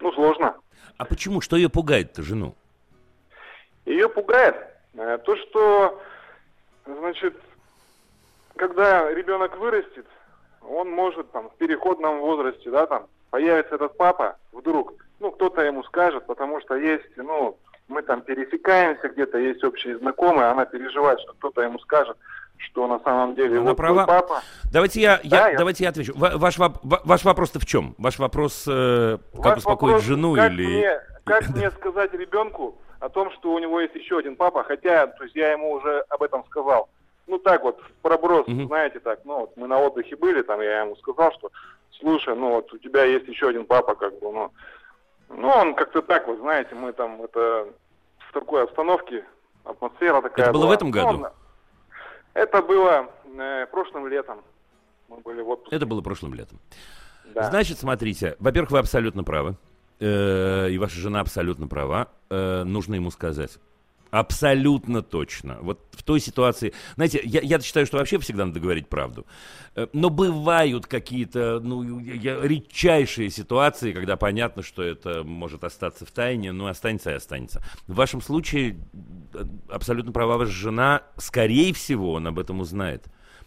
ну, сложно. А почему? Что ее пугает-то, жену? Ее пугает э, то, что, значит, когда ребенок вырастет, он может там в переходном возрасте, да, там, появится этот папа вдруг, ну, кто-то ему скажет, потому что есть, ну, мы там пересекаемся где-то, есть общие знакомые, она переживает, что кто-то ему скажет, что на самом деле Она вот права. папа. Давайте я, да, я, давайте я отвечу. Ваш, ваш вопрос-то в чем? Ваш вопрос, э, как ваш успокоить вопрос, жену как или... Мне, как (laughs) мне сказать ребенку о том, что у него есть еще один папа, хотя, то есть я ему уже об этом сказал. Ну так вот, проброс, угу. знаете, так, ну вот мы на отдыхе были, там я ему сказал, что слушай, ну вот у тебя есть еще один папа, как бы, ну, ну он как-то так вот, знаете, мы там это в такой обстановке, атмосфера такая. Это было была. в этом году? Ну, это было э, прошлым летом. Мы были в отпуске. Это было прошлым летом. Да. Значит, смотрите, во-первых, вы абсолютно правы. Э, и ваша жена абсолютно права. Э, нужно ему сказать. Абсолютно точно. Вот в той ситуации... Знаете, я, я считаю, что вообще всегда надо говорить правду. Э, но бывают какие-то ну, редчайшие ситуации, когда понятно, что это может остаться в тайне, но останется и останется. В вашем случае э, абсолютно права ваша жена. Скорее всего, он об этом узнает.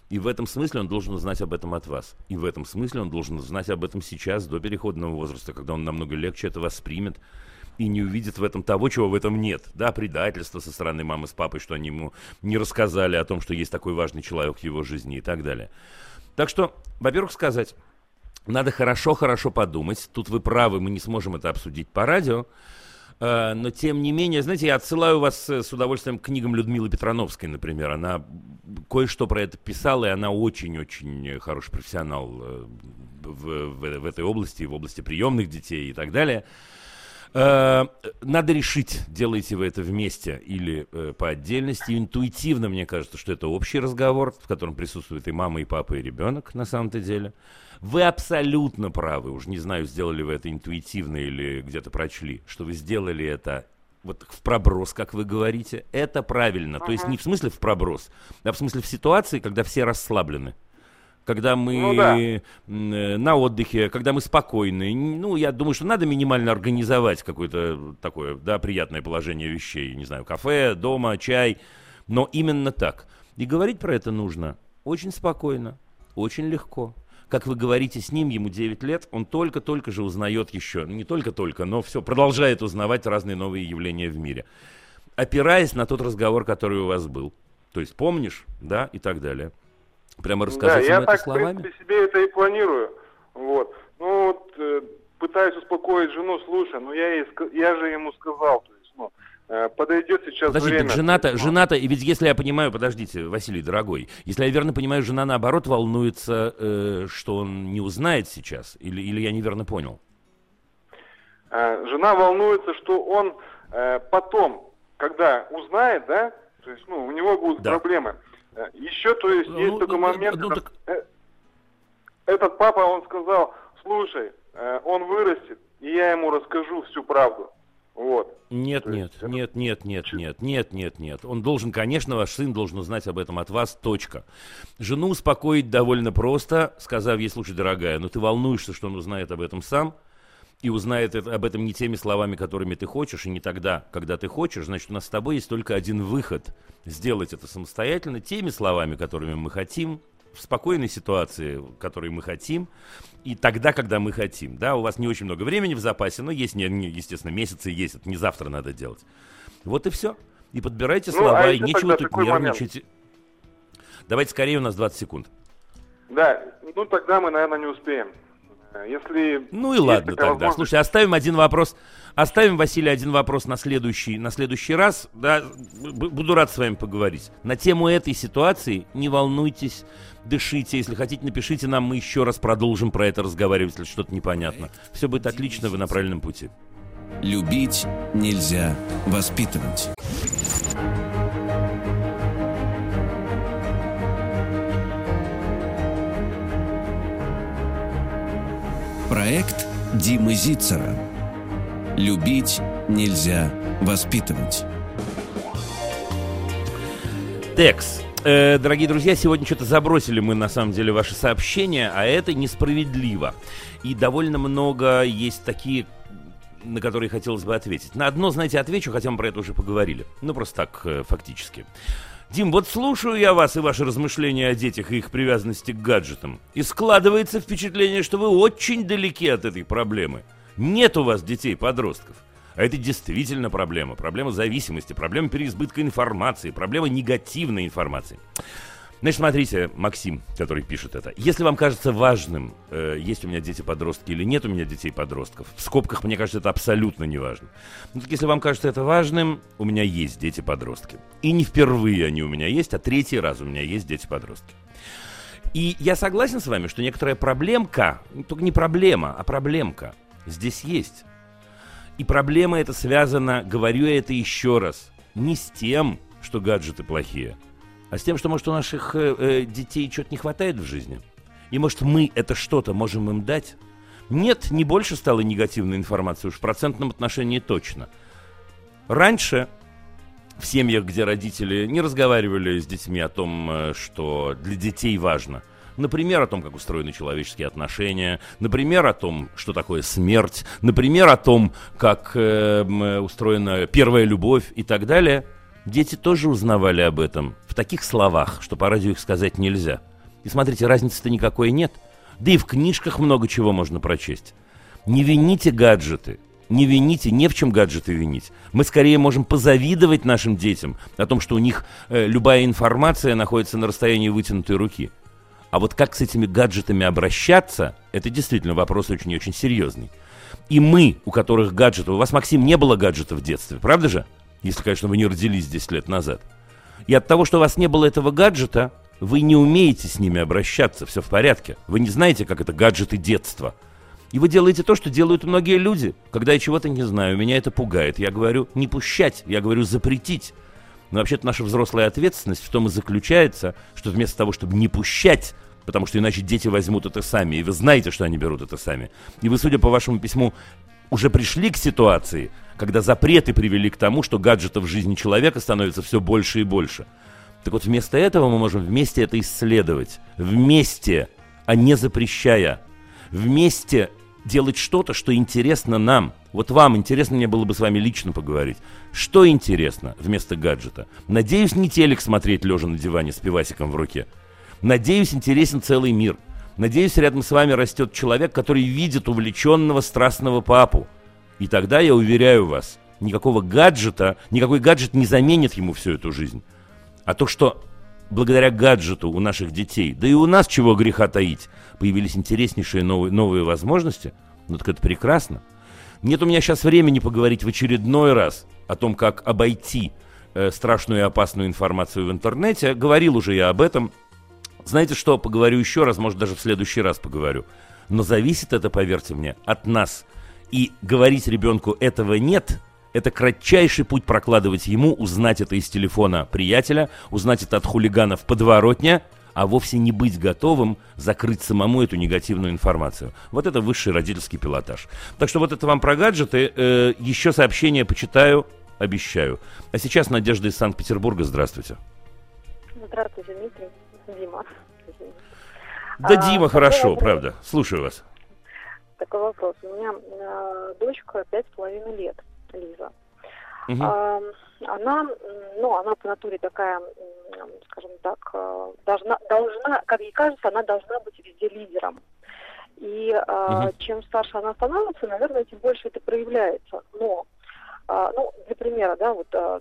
И в этом смысле он должен узнать об этом от вас. И в этом смысле он должен узнать об этом сейчас, до переходного возраста, когда он намного легче это воспримет и не увидит в этом того, чего в этом нет. Да, предательство со стороны мамы с папой, что они ему не рассказали о том, что есть такой важный человек в его жизни и так далее. Так что, во-первых, сказать, надо хорошо-хорошо подумать. Тут вы правы, мы не сможем это обсудить по радио. Uh, но тем не менее, знаете, я отсылаю вас э, с удовольствием к книгам Людмилы Петрановской, например. Она кое-что про это писала, и она очень-очень хороший профессионал э, в, в, в этой области, в области приемных детей и так далее. Э, надо решить, делаете вы это вместе или э, по отдельности. Интуитивно мне кажется, что это общий разговор, в котором присутствует и мама, и папа, и ребенок на самом-то деле. Вы абсолютно правы, уж не знаю, сделали вы это интуитивно или где-то прочли, что вы сделали это вот в проброс, как вы говорите. Это правильно. Uh-huh. То есть не в смысле в проброс, а в смысле в ситуации, когда все расслаблены когда мы ну, да. Э, на отдыхе, когда мы спокойны. Ну, я думаю, что надо минимально организовать какое-то такое, да, приятное положение вещей. Не знаю, кафе, дома, чай. Но именно так. И говорить про это нужно очень спокойно, очень легко. Как вы говорите с ним, ему 9 лет, он только-только же узнает еще, ну, не только-только, но все, продолжает узнавать разные новые явления в мире. Опираясь на тот разговор, который у вас был. То есть помнишь, да, и так далее. Прямо рассказать да, я так, словами? в принципе, себе это и планирую. Вот. Ну, вот, э, пытаюсь успокоить жену, слушай, ну я, ей, я же ему сказал, то есть, ну, э, подойдет сейчас Подожди, время. Жена-то, ну. жена-то, и ведь если я понимаю, подождите, Василий, дорогой, если я верно понимаю, жена наоборот волнуется, э, что он не узнает сейчас, или, или я неверно понял? Э, жена волнуется, что он э, потом, когда узнает, да, то есть, ну, у него будут да. проблемы. Э, Еще, то есть, ну, есть ну, такой ну, момент, ну, этот, так... Э, этот папа, он сказал, слушай, э, он вырастет, и я ему расскажу всю правду. Вот. Нет, нет, есть, нет, нет, нет, нет, нет, нет, нет. Он должен, конечно, ваш сын должен узнать об этом от вас, точка. Жену успокоить довольно просто, сказав ей, слушай, дорогая, ну ты волнуешься, что он узнает об этом сам, и узнает это, об этом не теми словами, которыми ты хочешь, и не тогда, когда ты хочешь, значит, у нас с тобой есть только один выход – сделать это самостоятельно, теми словами, которыми мы хотим, в спокойной ситуации, которой мы хотим, и тогда, когда мы хотим. Да, у вас не очень много времени в запасе, но есть, не, не, естественно, месяцы есть, это не завтра надо делать. Вот и все. И подбирайте ну, слова, а и нечего тут нервничать. Момент. Давайте скорее, у нас 20 секунд. Да, ну тогда мы, наверное, не успеем. Если ну и ладно тогда. Возможность... Слушай, оставим один вопрос. Оставим, Василий, один вопрос на следующий, на следующий раз. Да, буду рад с вами поговорить. На тему этой ситуации не волнуйтесь, дышите. Если хотите, напишите нам, мы еще раз продолжим про это разговаривать, если что-то непонятно. Все будет отлично, вы на правильном пути. Любить нельзя воспитывать. Проект Димы Зицера. Любить нельзя воспитывать. Текс. Э, дорогие друзья, сегодня что-то забросили мы на самом деле ваши сообщения, а это несправедливо. И довольно много есть такие на которые хотелось бы ответить. На одно, знаете, отвечу, хотя мы про это уже поговорили. Ну, просто так, э, фактически. Дим, вот слушаю я вас и ваши размышления о детях и их привязанности к гаджетам. И складывается впечатление, что вы очень далеки от этой проблемы. Нет у вас детей-подростков. А это действительно проблема. Проблема зависимости, проблема переизбытка информации, проблема негативной информации. Значит, смотрите, Максим, который пишет это. Если вам кажется важным, э, есть у меня дети-подростки или нет у меня детей-подростков, в скобках, мне кажется, это абсолютно не важно. Но так если вам кажется это важным, у меня есть дети-подростки. И не впервые они у меня есть, а третий раз у меня есть дети-подростки. И я согласен с вами, что некоторая проблемка, ну, только не проблема, а проблемка здесь есть. И проблема эта связана, говорю я это еще раз, не с тем, что гаджеты плохие – а с тем, что, может, у наших э, э, детей что-то не хватает в жизни. И, может, мы это что-то можем им дать? Нет, не больше стало негативной информации, уж в процентном отношении точно. Раньше в семьях, где родители не разговаривали с детьми о том, э, что для детей важно. Например, о том, как устроены человеческие отношения, например, о том, что такое смерть, например, о том, как э, устроена первая любовь и так далее – Дети тоже узнавали об этом в таких словах, что по радио их сказать нельзя. И смотрите, разницы-то никакой нет. Да и в книжках много чего можно прочесть. Не вините гаджеты. Не вините, не в чем гаджеты винить. Мы скорее можем позавидовать нашим детям о том, что у них э, любая информация находится на расстоянии вытянутой руки. А вот как с этими гаджетами обращаться, это действительно вопрос очень-очень серьезный. И мы, у которых гаджеты... У вас, Максим, не было гаджетов в детстве, правда же? Если, конечно, вы не родились 10 лет назад. И от того, что у вас не было этого гаджета, вы не умеете с ними обращаться, все в порядке. Вы не знаете, как это гаджеты детства. И вы делаете то, что делают многие люди. Когда я чего-то не знаю, меня это пугает. Я говорю не пущать, я говорю запретить. Но вообще-то наша взрослая ответственность в том и заключается, что вместо того, чтобы не пущать, потому что иначе дети возьмут это сами, и вы знаете, что они берут это сами. И вы, судя по вашему письму, уже пришли к ситуации, когда запреты привели к тому, что гаджетов в жизни человека становится все больше и больше. Так вот, вместо этого мы можем вместе это исследовать. Вместе, а не запрещая. Вместе делать что-то, что интересно нам. Вот вам интересно мне было бы с вами лично поговорить. Что интересно вместо гаджета? Надеюсь, не телек смотреть лежа на диване с пивасиком в руке. Надеюсь, интересен целый мир – Надеюсь, рядом с вами растет человек, который видит увлеченного страстного папу. И тогда, я уверяю вас, никакого гаджета, никакой гаджет не заменит ему всю эту жизнь. А то, что благодаря гаджету у наших детей, да и у нас чего греха таить, появились интереснейшие новые, новые возможности, ну так это прекрасно. Нет у меня сейчас времени поговорить в очередной раз о том, как обойти э, страшную и опасную информацию в интернете. Говорил уже я об этом знаете что, поговорю еще раз, может даже в следующий раз поговорю. Но зависит это, поверьте мне, от нас. И говорить ребенку этого нет, это кратчайший путь прокладывать ему, узнать это из телефона приятеля, узнать это от хулиганов подворотня, а вовсе не быть готовым закрыть самому эту негативную информацию. Вот это высший родительский пилотаж. Так что вот это вам про гаджеты. Э, еще сообщение почитаю, обещаю. А сейчас Надежда из Санкт-Петербурга. Здравствуйте. Здравствуйте, Дмитрий. Дима. Да, а, Дима, хорошо, правда. Слушаю вас. Такой вопрос. У меня э, дочка пять с половиной лет, Лиза. Угу. А, она, ну, она по натуре такая, скажем так, э, должна, должна, как ей кажется, она должна быть везде лидером. И угу. чем старше она становится, наверное, тем больше это проявляется. Но ну, для примера, да, вот а,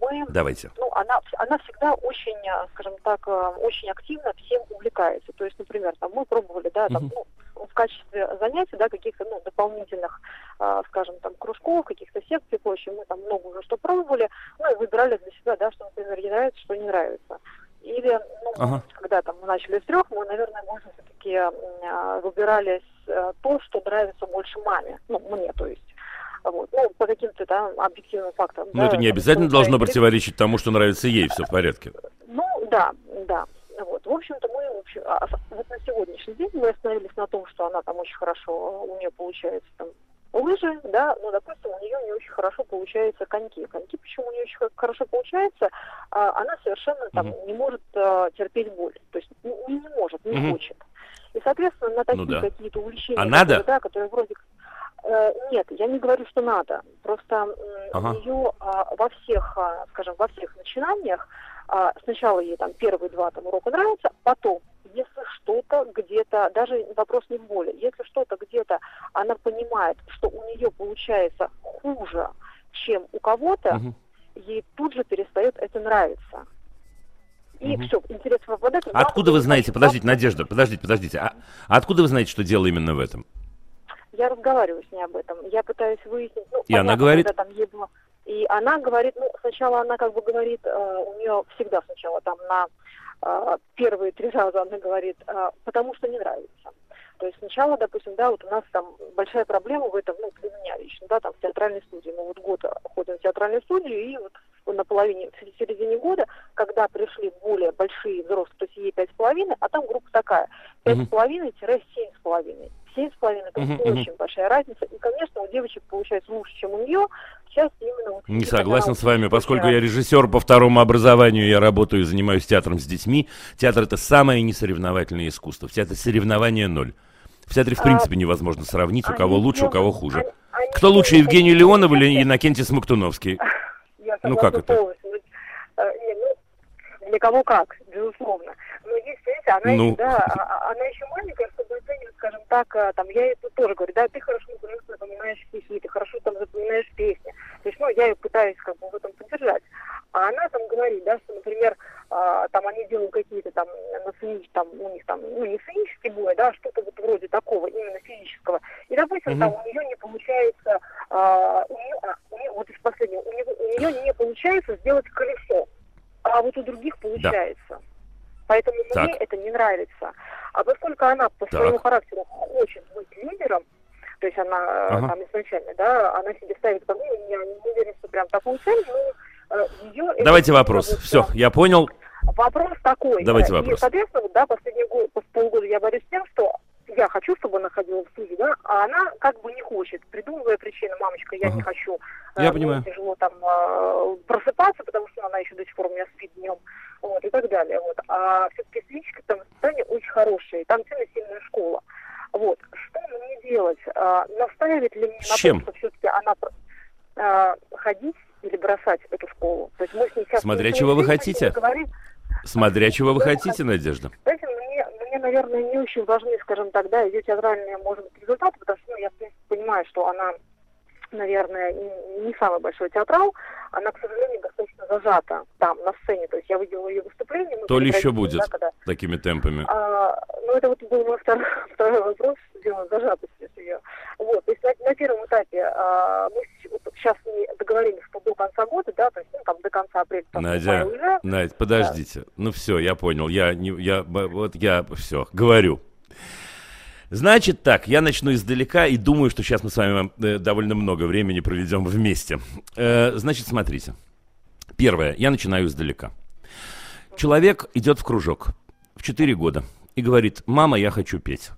мы... Давайте. Ну, она, она всегда очень, а, скажем так, очень активно всем увлекается. То есть, например, там мы пробовали, да, там, ну, в качестве занятий, да, каких-то, ну, дополнительных, скажем, там, кружков, каких-то секций и прочее, мы там много уже что пробовали, ну, и выбирали для себя, да, что, например, ей нравится, что не нравится. Или, ну, ага. когда там мы начали с трех, мы, наверное, больше все-таки выбирали э, то, что нравится больше маме, ну, мне, то есть. Вот. Ну, по каким-то да, объективным фактам. Но да, это не обязательно должно противоречить тому, что нравится ей, все в порядке. Ну, да, да. Вот. В общем-то, мы общем, а, вот на сегодняшний день мы остановились на том, что она там очень хорошо, у нее получается там лыжи, да, но, допустим, у нее не очень хорошо получается коньки. Коньки, почему у нее очень хорошо получается, а, она совершенно там mm не может а, терпеть боль. То есть не, не может, не mm хочет. И, соответственно, на такие ну, да. какие-то увлечения, а надо? да, которые вроде нет, я не говорю, что надо. Просто ага. у нее а, во всех, а, скажем, во всех начинаниях а, сначала ей там первые два там урока нравятся, потом, если что-то где-то, даже вопрос не в боли, если что-то где-то она понимает, что у нее получается хуже, чем у кого-то, угу. ей тут же перестает это нравиться. И угу. все, интерес пропадает. Откуда вы знаете, подождите, Надежда, подождите, подождите, а откуда вы знаете, что дело именно в этом? Я разговариваю с ней об этом. Я пытаюсь выяснить. Ну, и понятно, она говорит? Там было... И она говорит, ну, сначала она как бы говорит, э, у нее всегда сначала там на э, первые три раза она говорит, э, потому что не нравится. То есть сначала, допустим, да, вот у нас там большая проблема в этом, ну, для меня лично, да, там в театральной студии. Мы вот год ходим в театральную студию, и вот на половине, в середине года, когда пришли более большие взрослые, то есть ей пять с половиной, а там группа такая, пять с половиной-семь с половиной. Семь с половиной, это uh-huh, очень uh-huh. большая разница. И, конечно, у девочек получается лучше, чем у нее. Сейчас именно... Вот, Не согласен с вами, поскольку я режиссер по второму образованию, я работаю и занимаюсь театром с детьми. Театр это самое несоревновательное искусство. В театре соревнования ноль. В театре, в а, принципе, невозможно сравнить, у кого лучше, у кого хуже. Кто лучше, Евгений Леонов или Иннокентий Смоктуновский? (laughs) Ну как это? Э, ну, для кого как, безусловно. Но здесь, видите, она, ну. еще, да, а, а, она еще маленькая, чтобы оценивать, скажем так, э, там, я ей тоже говорю, да, ты хорошо, хорошо запоминаешь стихи, ты хорошо там запоминаешь песни. То есть, ну, я ее пытаюсь как бы в этом поддержать. А она там говорит, да, что, например, а, там они делают какие-то там на сценич, там у них там, ну, не сценический бой, да, что-то вот вроде такого, именно физического. И, допустим, mm-hmm. там у нее не получается, а, у нее, а, у нее, вот из последнего, у, нее, у нее не получается сделать колесо, а вот у других получается. Да. Поэтому так. мне это не нравится. А поскольку она по так. своему характеру хочет быть лидером, то есть она ага. там изначально, да, она себе ставит, ну, я не уверена, что прям такую цель, но Э, ее... Давайте вопрос. Все, я понял. Вопрос такой. Давайте да, вопрос. И, соответственно, да, последние год, полгода я борюсь с тем, что я хочу, чтобы она ходила в студию, да, а она как бы не хочет, придумывая причину, мамочка, я ага. не хочу. Я э, понимаю. тяжело там э, просыпаться, потому что она еще до сих пор у меня спит днем, вот, и так далее, вот. А все-таки физическое там воспитание очень хорошее, там сильно сильная школа. Вот, что мне делать? А, наставить ли мне на том, что все-таки она а, ходить или бросать эту школу. То есть мы с ней сейчас Смотря чего вы хотите. Говорим. Смотря чего вы хотите, Надежда. Знаете, мне, мне, наверное, не очень важны, скажем так, да, ее театральные, может быть, результаты, потому что ну, я, в принципе, понимаю, что она наверное, не самый большой театрал, она, к сожалению, достаточно зажата там, на сцене. То есть я видела ее выступление. То ли еще будет да, когда... такими темпами. А, ну, это вот был мой второй, (laughs) второй вопрос, дело зажатости ее. Вот, то есть на, на первом этапе а, мы сейчас не договорились, что до конца года, да, то есть ну, там до конца апреля. Там, Надя, уже, Надя, подождите. Да. Ну все, я понял. Я не, я, вот я все говорю. Значит так, я начну издалека и думаю, что сейчас мы с вами э, довольно много времени проведем вместе. Э, значит, смотрите. Первое, я начинаю издалека. Человек идет в кружок в 4 года и говорит, мама, я хочу петь.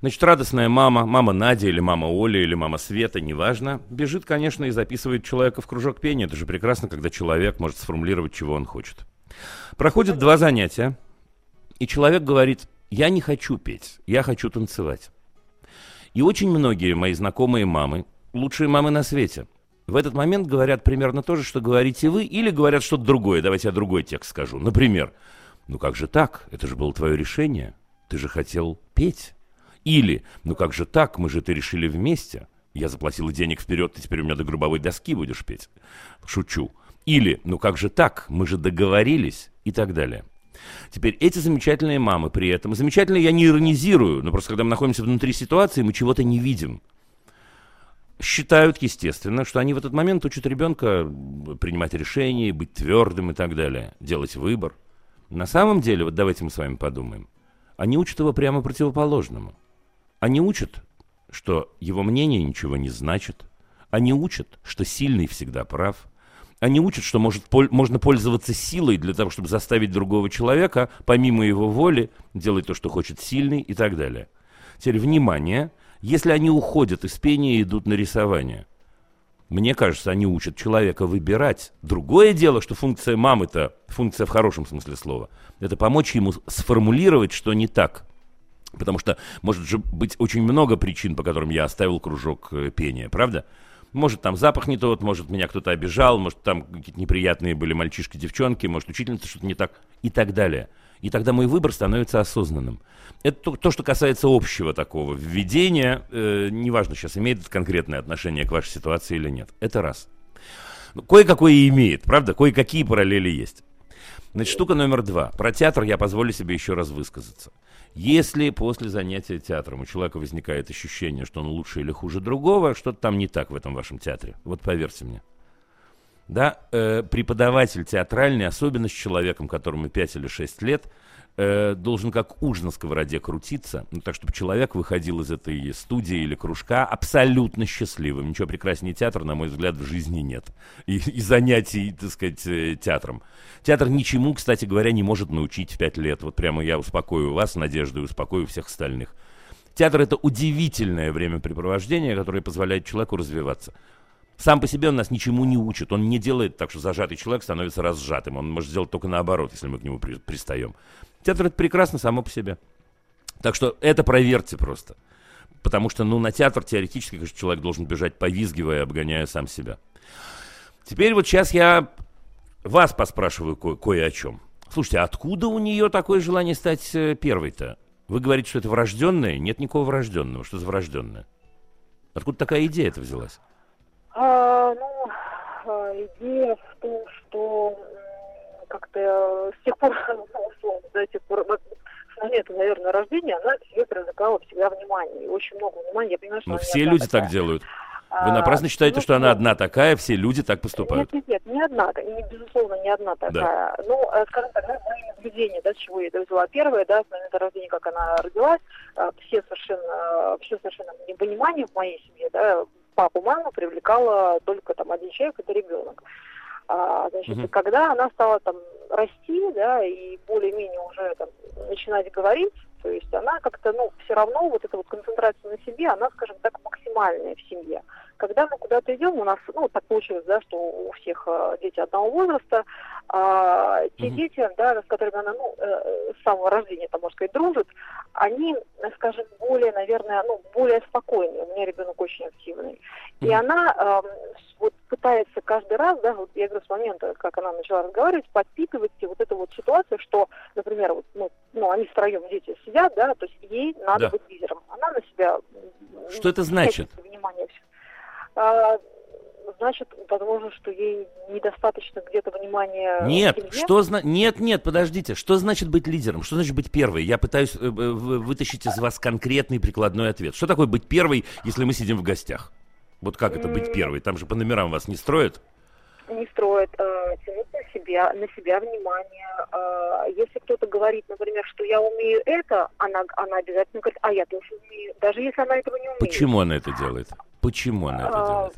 Значит, радостная мама, мама Надя или мама Оля или мама Света, неважно, бежит, конечно, и записывает человека в кружок пения. Это же прекрасно, когда человек может сформулировать, чего он хочет. Проходит два занятия, и человек говорит, я не хочу петь, я хочу танцевать. И очень многие мои знакомые мамы, лучшие мамы на свете, в этот момент говорят примерно то же, что говорите вы, или говорят что-то другое. Давайте я другой текст скажу. Например, ну как же так? Это же было твое решение. Ты же хотел петь. Или, ну как же так? Мы же это решили вместе. Я заплатила денег вперед, ты теперь у меня до грубовой доски будешь петь. Шучу. Или, ну как же так? Мы же договорились. И так далее. Теперь эти замечательные мамы при этом, замечательно я не иронизирую, но просто когда мы находимся внутри ситуации, мы чего-то не видим. Считают, естественно, что они в этот момент учат ребенка принимать решения, быть твердым и так далее, делать выбор. На самом деле, вот давайте мы с вами подумаем, они учат его прямо противоположному. Они учат, что его мнение ничего не значит. Они учат, что сильный всегда прав. Они учат, что может, пол, можно пользоваться силой для того, чтобы заставить другого человека, помимо его воли, делать то, что хочет сильный и так далее. Теперь, внимание, если они уходят из пения и идут на рисование, мне кажется, они учат человека выбирать. Другое дело, что функция мамы-то, функция в хорошем смысле слова, это помочь ему сформулировать, что не так. Потому что может же быть очень много причин, по которым я оставил кружок э, пения, правда? Может, там запах не тот, может, меня кто-то обижал, может, там какие-то неприятные были мальчишки, девчонки, может, учительница что-то не так и так далее. И тогда мой выбор становится осознанным. Это то, то что касается общего такого введения, э, неважно сейчас, имеет это конкретное отношение к вашей ситуации или нет. Это раз. Ну, кое-какое имеет, правда? Кое-какие параллели есть. Значит, штука номер два. Про театр я позволю себе еще раз высказаться. Если после занятия театром у человека возникает ощущение, что он лучше или хуже другого, что-то там не так в этом вашем театре. Вот поверьте мне. Да, э, преподаватель театральный, особенно с человеком, которому 5 или 6 лет, э, должен как уж на сковороде крутиться, ну, так чтобы человек выходил из этой студии или кружка абсолютно счастливым. Ничего прекраснее театра, на мой взгляд, в жизни нет. И, и занятий, так сказать, э, театром. Театр ничему, кстати говоря, не может научить в 5 лет. Вот прямо я успокою вас, надеждой успокою всех остальных. Театр — это удивительное времяпрепровождение, которое позволяет человеку развиваться. Сам по себе он нас ничему не учит. Он не делает так, что зажатый человек становится разжатым. Он может сделать только наоборот, если мы к нему при, пристаем. Театр это прекрасно само по себе. Так что это проверьте просто. Потому что, ну, на театр теоретически, конечно, человек должен бежать, повизгивая, обгоняя сам себя. Теперь вот сейчас я вас поспрашиваю ко- кое о чем. Слушайте, откуда у нее такое желание стать э, первой-то? Вы говорите, что это врожденное? Нет никакого врожденного. Что за врожденное? Откуда такая идея это взялась? А, ну, а, идея в том, что как-то с тех пор, (laughs) ну, до тех пор, с момента, наверное, рождения, она к себе привлекала всегда внимание. И очень много внимания. Я понимаю, что Ну, все люди такая. так делают. Вы напрасно считаете, ну, что она одна такая, все люди так поступают? Нет, нет, нет, не одна, не, безусловно, не одна такая. Да. Ну, э, скажем так, да, мои наблюдения, да, с чего я это взяла. Первое, да, с момента рождения, как она родилась, э, все совершенно, все совершенно непонимание в моей семье, да, папу, маму привлекала только там один человек, это ребенок. А, значит, угу. когда она стала там расти, да, и более-менее уже там начинать говорить, то есть она как-то, ну, все равно вот эта вот концентрация на себе, она, скажем так, максимальная в семье. Когда мы куда-то идем, у нас, ну, так получилось, да, что у всех э, дети одного возраста, а, те mm-hmm. дети, да, с которыми она, ну, э, с самого рождения, там, можно сказать, дружит, они, скажем, более, наверное, ну, более спокойные. У меня ребенок очень активный. Mm-hmm. И она э, вот пытается каждый раз, да, вот я говорю, с момента, как она начала разговаривать, подпитывать вот эту вот ситуацию, что, например, вот, ну, ну, они втроем дети сидят, да, то есть ей надо да. быть лидером. Она на себя... Что это значит? Внимание все. А, значит, возможно, что ей недостаточно где-то внимания. Нет, что зна... нет, нет, подождите, что значит быть лидером? Что значит быть первой? Я пытаюсь э, вытащить из вас конкретный прикладной ответ. Что такое быть первой, если мы сидим в гостях? Вот как это быть первой? Там же по номерам вас не строят? Не строят. Э, тянуть на себя, на себя внимание. Э, если кто-то говорит, например, что я умею это, она, она обязательно говорит, а я тоже умею. Даже если она этого не умеет. Почему она это делает? Почему она это делает?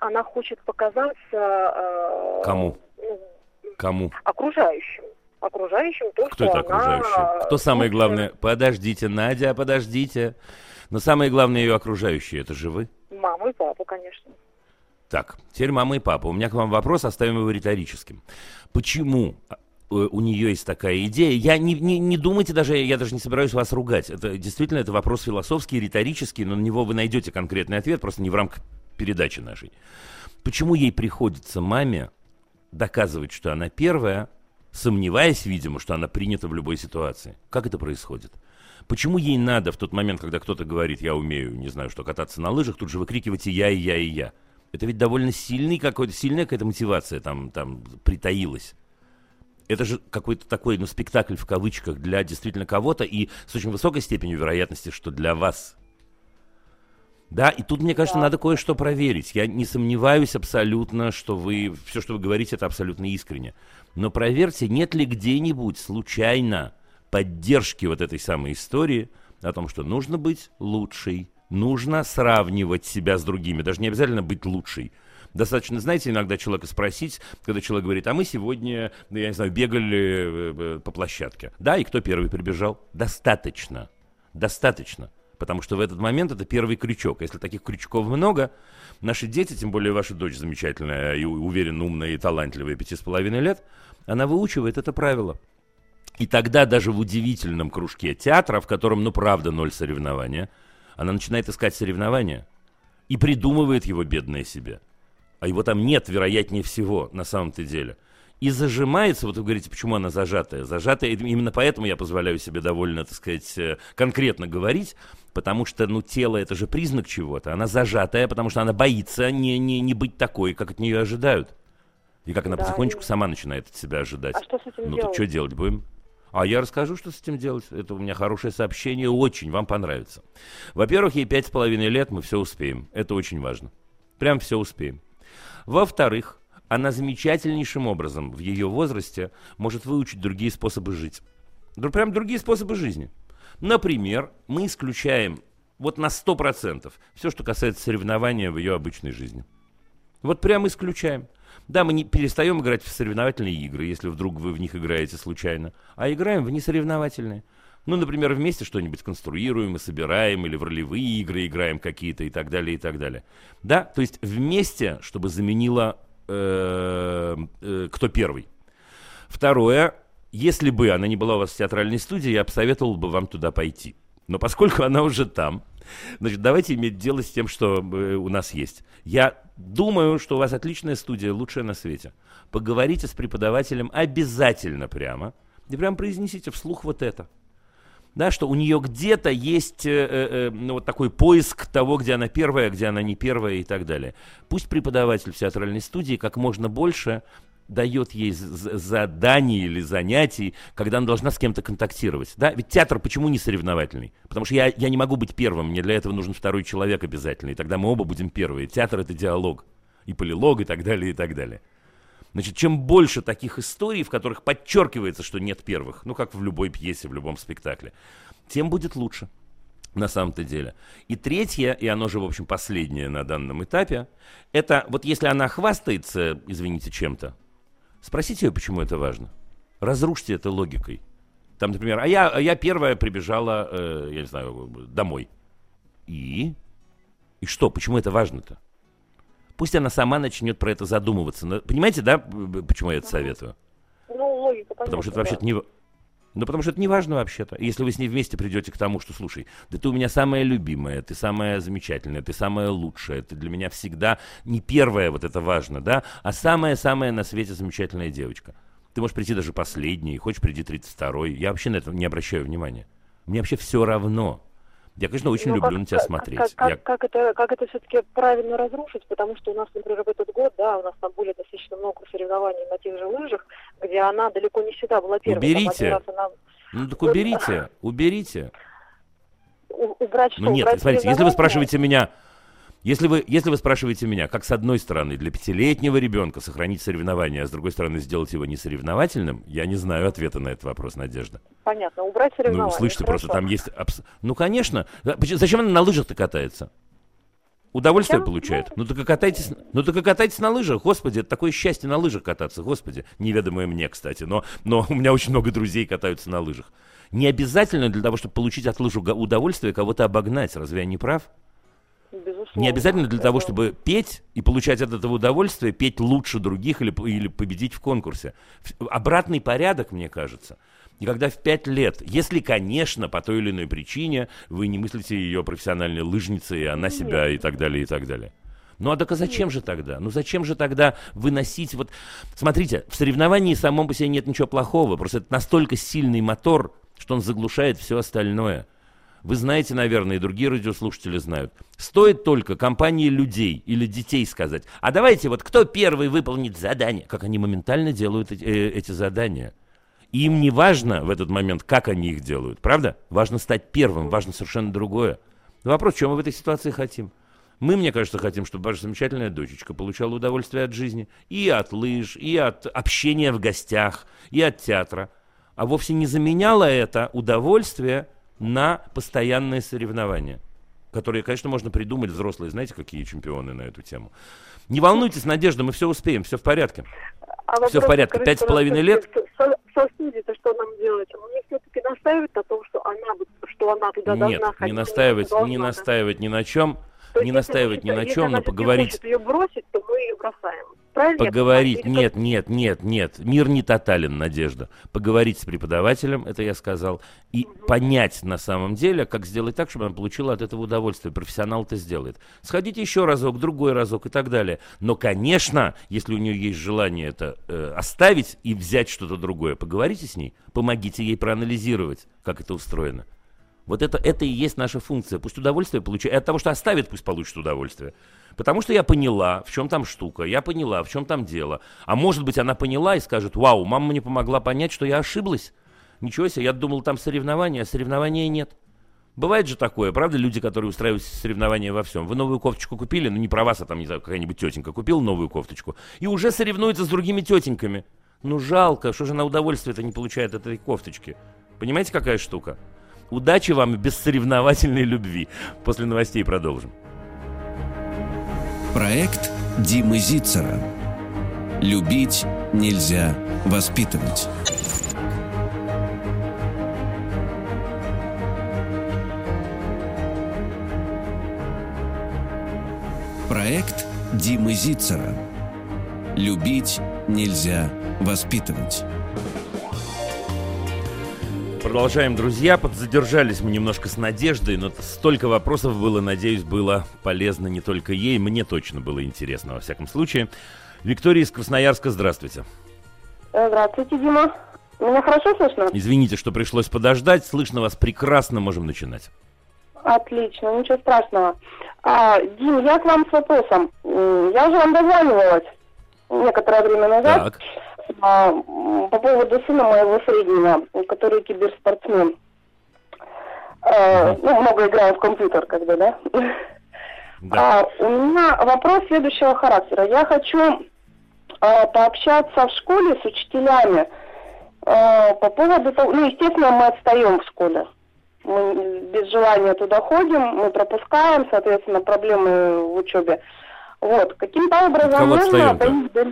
Она хочет показаться... Э, Кому? Кому? Окружающим окружающим то, Кто что это окружающий? Она... Кто самое главное? Подождите, Надя, подождите. Но самое главное ее окружающие, это же вы? Мама и папа, конечно. Так, теперь мама и папа. У меня к вам вопрос, оставим его риторическим. Почему у нее есть такая идея. Я не, не, не думайте даже, я даже не собираюсь вас ругать. Это действительно это вопрос философский, риторический, но на него вы найдете конкретный ответ, просто не в рамках передачи нашей. Почему ей приходится маме доказывать, что она первая, сомневаясь, видимо, что она принята в любой ситуации? Как это происходит? Почему ей надо в тот момент, когда кто-то говорит, я умею, не знаю что, кататься на лыжах, тут же выкрикивать и я, и я, и я? Это ведь довольно сильный какой-то, сильная какая-то мотивация там, там притаилась. Это же какой-то такой, ну, спектакль в кавычках для действительно кого-то и с очень высокой степенью вероятности, что для вас. Да, и тут, мне кажется, да. надо кое-что проверить. Я не сомневаюсь абсолютно, что вы, все, что вы говорите, это абсолютно искренне. Но проверьте, нет ли где-нибудь случайно поддержки вот этой самой истории о том, что нужно быть лучшей, нужно сравнивать себя с другими, даже не обязательно быть лучшей. Достаточно, знаете, иногда человека спросить, когда человек говорит, а мы сегодня, ну, я не знаю, бегали э, э, по площадке. Да, и кто первый прибежал? Достаточно. Достаточно. Потому что в этот момент это первый крючок. Если таких крючков много, наши дети, тем более ваша дочь замечательная и уверенно умная и талантливая, пяти с половиной лет, она выучивает это правило. И тогда даже в удивительном кружке театра, в котором, ну, правда, ноль соревнования, она начинает искать соревнования и придумывает его бедное себе а его там нет, вероятнее всего, на самом-то деле. И зажимается, вот вы говорите, почему она зажатая. Зажатая, именно поэтому я позволяю себе довольно, так сказать, э, конкретно говорить, потому что, ну, тело это же признак чего-то. Она зажатая, потому что она боится не, не, не быть такой, как от нее ожидают. И как она да, потихонечку и... сама начинает от себя ожидать. А что с этим ну, делать? так что делать будем? А я расскажу, что с этим делать. Это у меня хорошее сообщение, очень вам понравится. Во-первых, ей пять с половиной лет, мы все успеем. Это очень важно. Прям все успеем. Во-вторых, она замечательнейшим образом в ее возрасте может выучить другие способы жить. Прям другие способы жизни. Например, мы исключаем вот на 100% все, что касается соревнования в ее обычной жизни. Вот прям исключаем. Да, мы не перестаем играть в соревновательные игры, если вдруг вы в них играете случайно, а играем в несоревновательные. Ну, например, вместе что-нибудь конструируем и собираем, или в ролевые игры играем какие-то и так далее, и так далее. Да, то есть вместе, чтобы заменило э, э, кто первый. Второе, если бы она не была у вас в театральной студии, я посоветовал бы вам туда пойти. Но поскольку она уже там, значит, давайте иметь дело с тем, что э, у нас есть. Я думаю, что у вас отличная студия, лучшая на свете. Поговорите с преподавателем обязательно прямо и прям произнесите вслух вот это да, что у нее где-то есть э, э, э, ну, вот такой поиск того, где она первая, где она не первая и так далее. Пусть преподаватель в театральной студии как можно больше дает ей заданий или занятий, когда она должна с кем-то контактировать. Да? Ведь театр почему не соревновательный? Потому что я, я не могу быть первым, мне для этого нужен второй человек обязательно, и тогда мы оба будем первые. Театр — это диалог, и полилог, и так далее, и так далее. Значит, чем больше таких историй, в которых подчеркивается, что нет первых, ну, как в любой пьесе, в любом спектакле, тем будет лучше на самом-то деле. И третье, и оно же, в общем, последнее на данном этапе, это вот если она хвастается, извините, чем-то, спросите ее, почему это важно. Разрушьте это логикой. Там, например, а я, а я первая прибежала, э, я не знаю, домой. И? И что? Почему это важно-то? Пусть она сама начнет про это задумываться. Но, понимаете, да, почему я это советую? Ну, логика, понятно, Потому что это вообще-то не... Ну, потому что это не важно вообще-то. Если вы с ней вместе придете к тому, что, слушай, да ты у меня самая любимая, ты самая замечательная, ты самая лучшая, ты для меня всегда не первая, вот это важно, да, а самая-самая на свете замечательная девочка. Ты можешь прийти даже последней, хочешь приди 32-й. Я вообще на это не обращаю внимания. Мне вообще все равно. Я, конечно, очень Но ну, люблю как, на тебя смотреть. Как, как, я... как это, как это все-таки правильно разрушить? Потому что у нас, например, в этот год, да, у нас там были достаточно много соревнований на тех же лыжах, где она далеко не всегда была первой. Уберите. она... Ну так уберите, (laughs) уберите. У, убрать что? Ну нет, убрать смотрите, если вы спрашиваете меня, если вы, если вы спрашиваете меня, как с одной стороны для пятилетнего ребенка сохранить соревнование, а с другой стороны сделать его несоревновательным, я не знаю ответа на этот вопрос, Надежда. Понятно, убрать соревнования. Ну, слышите, просто там есть... Абс... Ну, конечно. Зачем она на лыжах-то катается? Удовольствие Зачем? получает. Ну так и катайтесь, ну так и катайтесь на лыжах, господи, это такое счастье на лыжах кататься, господи, неведомое мне, кстати, но, но (laughs) у меня очень много друзей катаются на лыжах. Не обязательно для того, чтобы получить от лыжу удовольствие, кого-то обогнать, разве я не прав? Безусловно. Не обязательно для того, чтобы петь и получать от этого удовольствие, петь лучше других или, или победить в конкурсе. Обратный порядок, мне кажется. И когда в пять лет, если, конечно, по той или иной причине вы не мыслите ее профессиональной лыжницей, она себя и так далее, и так далее. Ну а так а зачем же тогда? Ну зачем же тогда выносить вот... Смотрите, в соревновании самом по себе нет ничего плохого, просто это настолько сильный мотор, что он заглушает все остальное. Вы знаете, наверное, и другие радиослушатели знают. Стоит только компании людей или детей сказать, а давайте вот кто первый выполнит задание, как они моментально делают эти, э, эти задания. Им не важно в этот момент, как они их делают, правда? Важно стать первым, важно совершенно другое. Вопрос, что мы в этой ситуации хотим? Мы, мне кажется, хотим, чтобы ваша замечательная дочечка получала удовольствие от жизни. И от лыж, и от общения в гостях, и от театра. А вовсе не заменяла это удовольствие на постоянные соревнования. Которые, конечно, можно придумать взрослые. Знаете, какие чемпионы на эту тему? Не волнуйтесь, Надежда, мы все успеем, все в порядке. А все в порядке. Пять с половиной лет. Со студии-то что нам делать? Мне все-таки настаивать на том, что она, что она туда Нет, должна ходить. не настаивать, не настаивать ни на чем. То не настаивать ни на чем, но поговорить... Если ее бросить, то мы ее бросаем. Правильно? Поговорить, нет, нет, нет, нет, мир не тотален, Надежда. Поговорить с преподавателем, это я сказал, и угу. понять на самом деле, как сделать так, чтобы она получила от этого удовольствие. Профессионал это сделает. Сходите еще разок, другой разок и так далее. Но, конечно, если у нее есть желание это э, оставить и взять что-то другое, поговорите с ней, помогите ей проанализировать, как это устроено. Вот это, это и есть наша функция. Пусть удовольствие получает. От того, что оставит, пусть получит удовольствие. Потому что я поняла, в чем там штука, я поняла, в чем там дело. А может быть, она поняла и скажет, вау, мама мне помогла понять, что я ошиблась. Ничего себе, я думал, там соревнования, а соревнования нет. Бывает же такое, правда, люди, которые устраивают соревнования во всем. Вы новую кофточку купили, ну не про вас, а там, не знаю, какая-нибудь тетенька купила новую кофточку, и уже соревнуется с другими тетеньками. Ну жалко, что же на удовольствие-то не получает от этой кофточки. Понимаете, какая штука? Удачи вам и бессоревновательной любви. После новостей продолжим. Проект Димы Зицера. Любить нельзя воспитывать. Проект Димы Зицера. Любить нельзя воспитывать. Продолжаем, друзья. Подзадержались мы немножко с Надеждой, но столько вопросов было, надеюсь, было полезно не только ей, мне точно было интересно, во всяком случае. Виктория из Красноярска, здравствуйте. Э, здравствуйте, Дима. Меня хорошо слышно? Извините, что пришлось подождать. Слышно вас прекрасно, можем начинать. Отлично, ничего страшного. А, Дим, я к вам с вопросом. Я уже вам дозванивалась некоторое время назад. Так по поводу сына моего среднего, который киберспортсмен. А, ну, много играю в компьютер, когда, да? Да. А, у меня вопрос следующего характера. Я хочу а, пообщаться в школе с учителями а, по поводу того, ну, естественно, мы отстаем в школе. Мы без желания туда ходим, мы пропускаем, соответственно, проблемы в учебе. Вот, каким-то образом можно... Да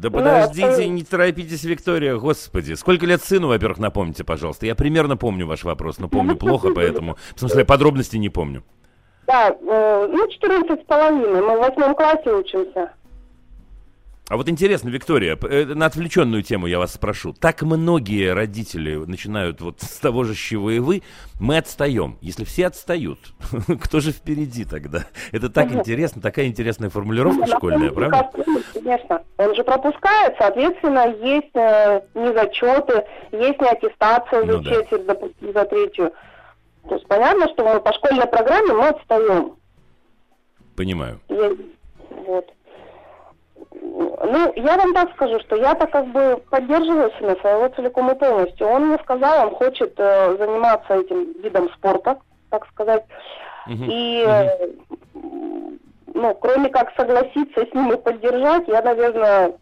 подождите, не торопитесь, Виктория, господи. Сколько лет сыну, во-первых, напомните, пожалуйста. Я примерно помню ваш вопрос, но помню (laughs) плохо, поэтому, в смысле, подробности не помню. Да, э, ну, 14 с половиной, мы в восьмом классе учимся. А вот интересно, Виктория, э, на отвлеченную тему я вас спрошу. Так многие родители начинают вот с того же, с чего и вы. Мы отстаем. Если все отстают, (laughs) кто же впереди тогда? Это так интересно, такая интересная формулировка школьная, правда? Конечно. Он же пропускает, соответственно, есть э, незачеты, есть неаттестация за ну, четверть, да. допустим, за третью. То есть понятно, что мы по школьной программе мы отстаем. Понимаю. вот. Ну, я вам так скажу, что я-то как бы поддерживаю сына своего целиком и полностью. Он мне сказал, он хочет э, заниматься этим видом спорта, так сказать. Uh-huh. И, uh-huh. ну, кроме как согласиться с ним и поддержать, я, наверное,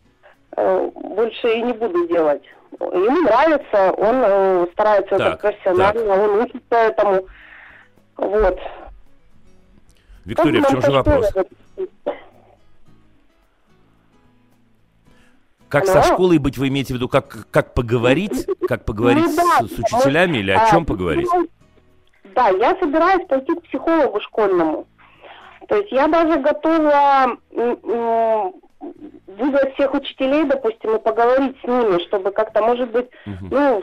э, больше и не буду делать. Ему нравится, он э, старается так, это профессионально, так. он учится этому. Вот. Виктория, в чем же вопрос? Как Алло? со школой быть, вы имеете в виду, как, как поговорить? Как поговорить ну, да, с, с учителями или о чем а, поговорить? Да, я собираюсь пойти к психологу школьному. То есть я даже готова вызвать всех учителей, допустим, и поговорить с ними, чтобы как-то, может быть, угу. ну,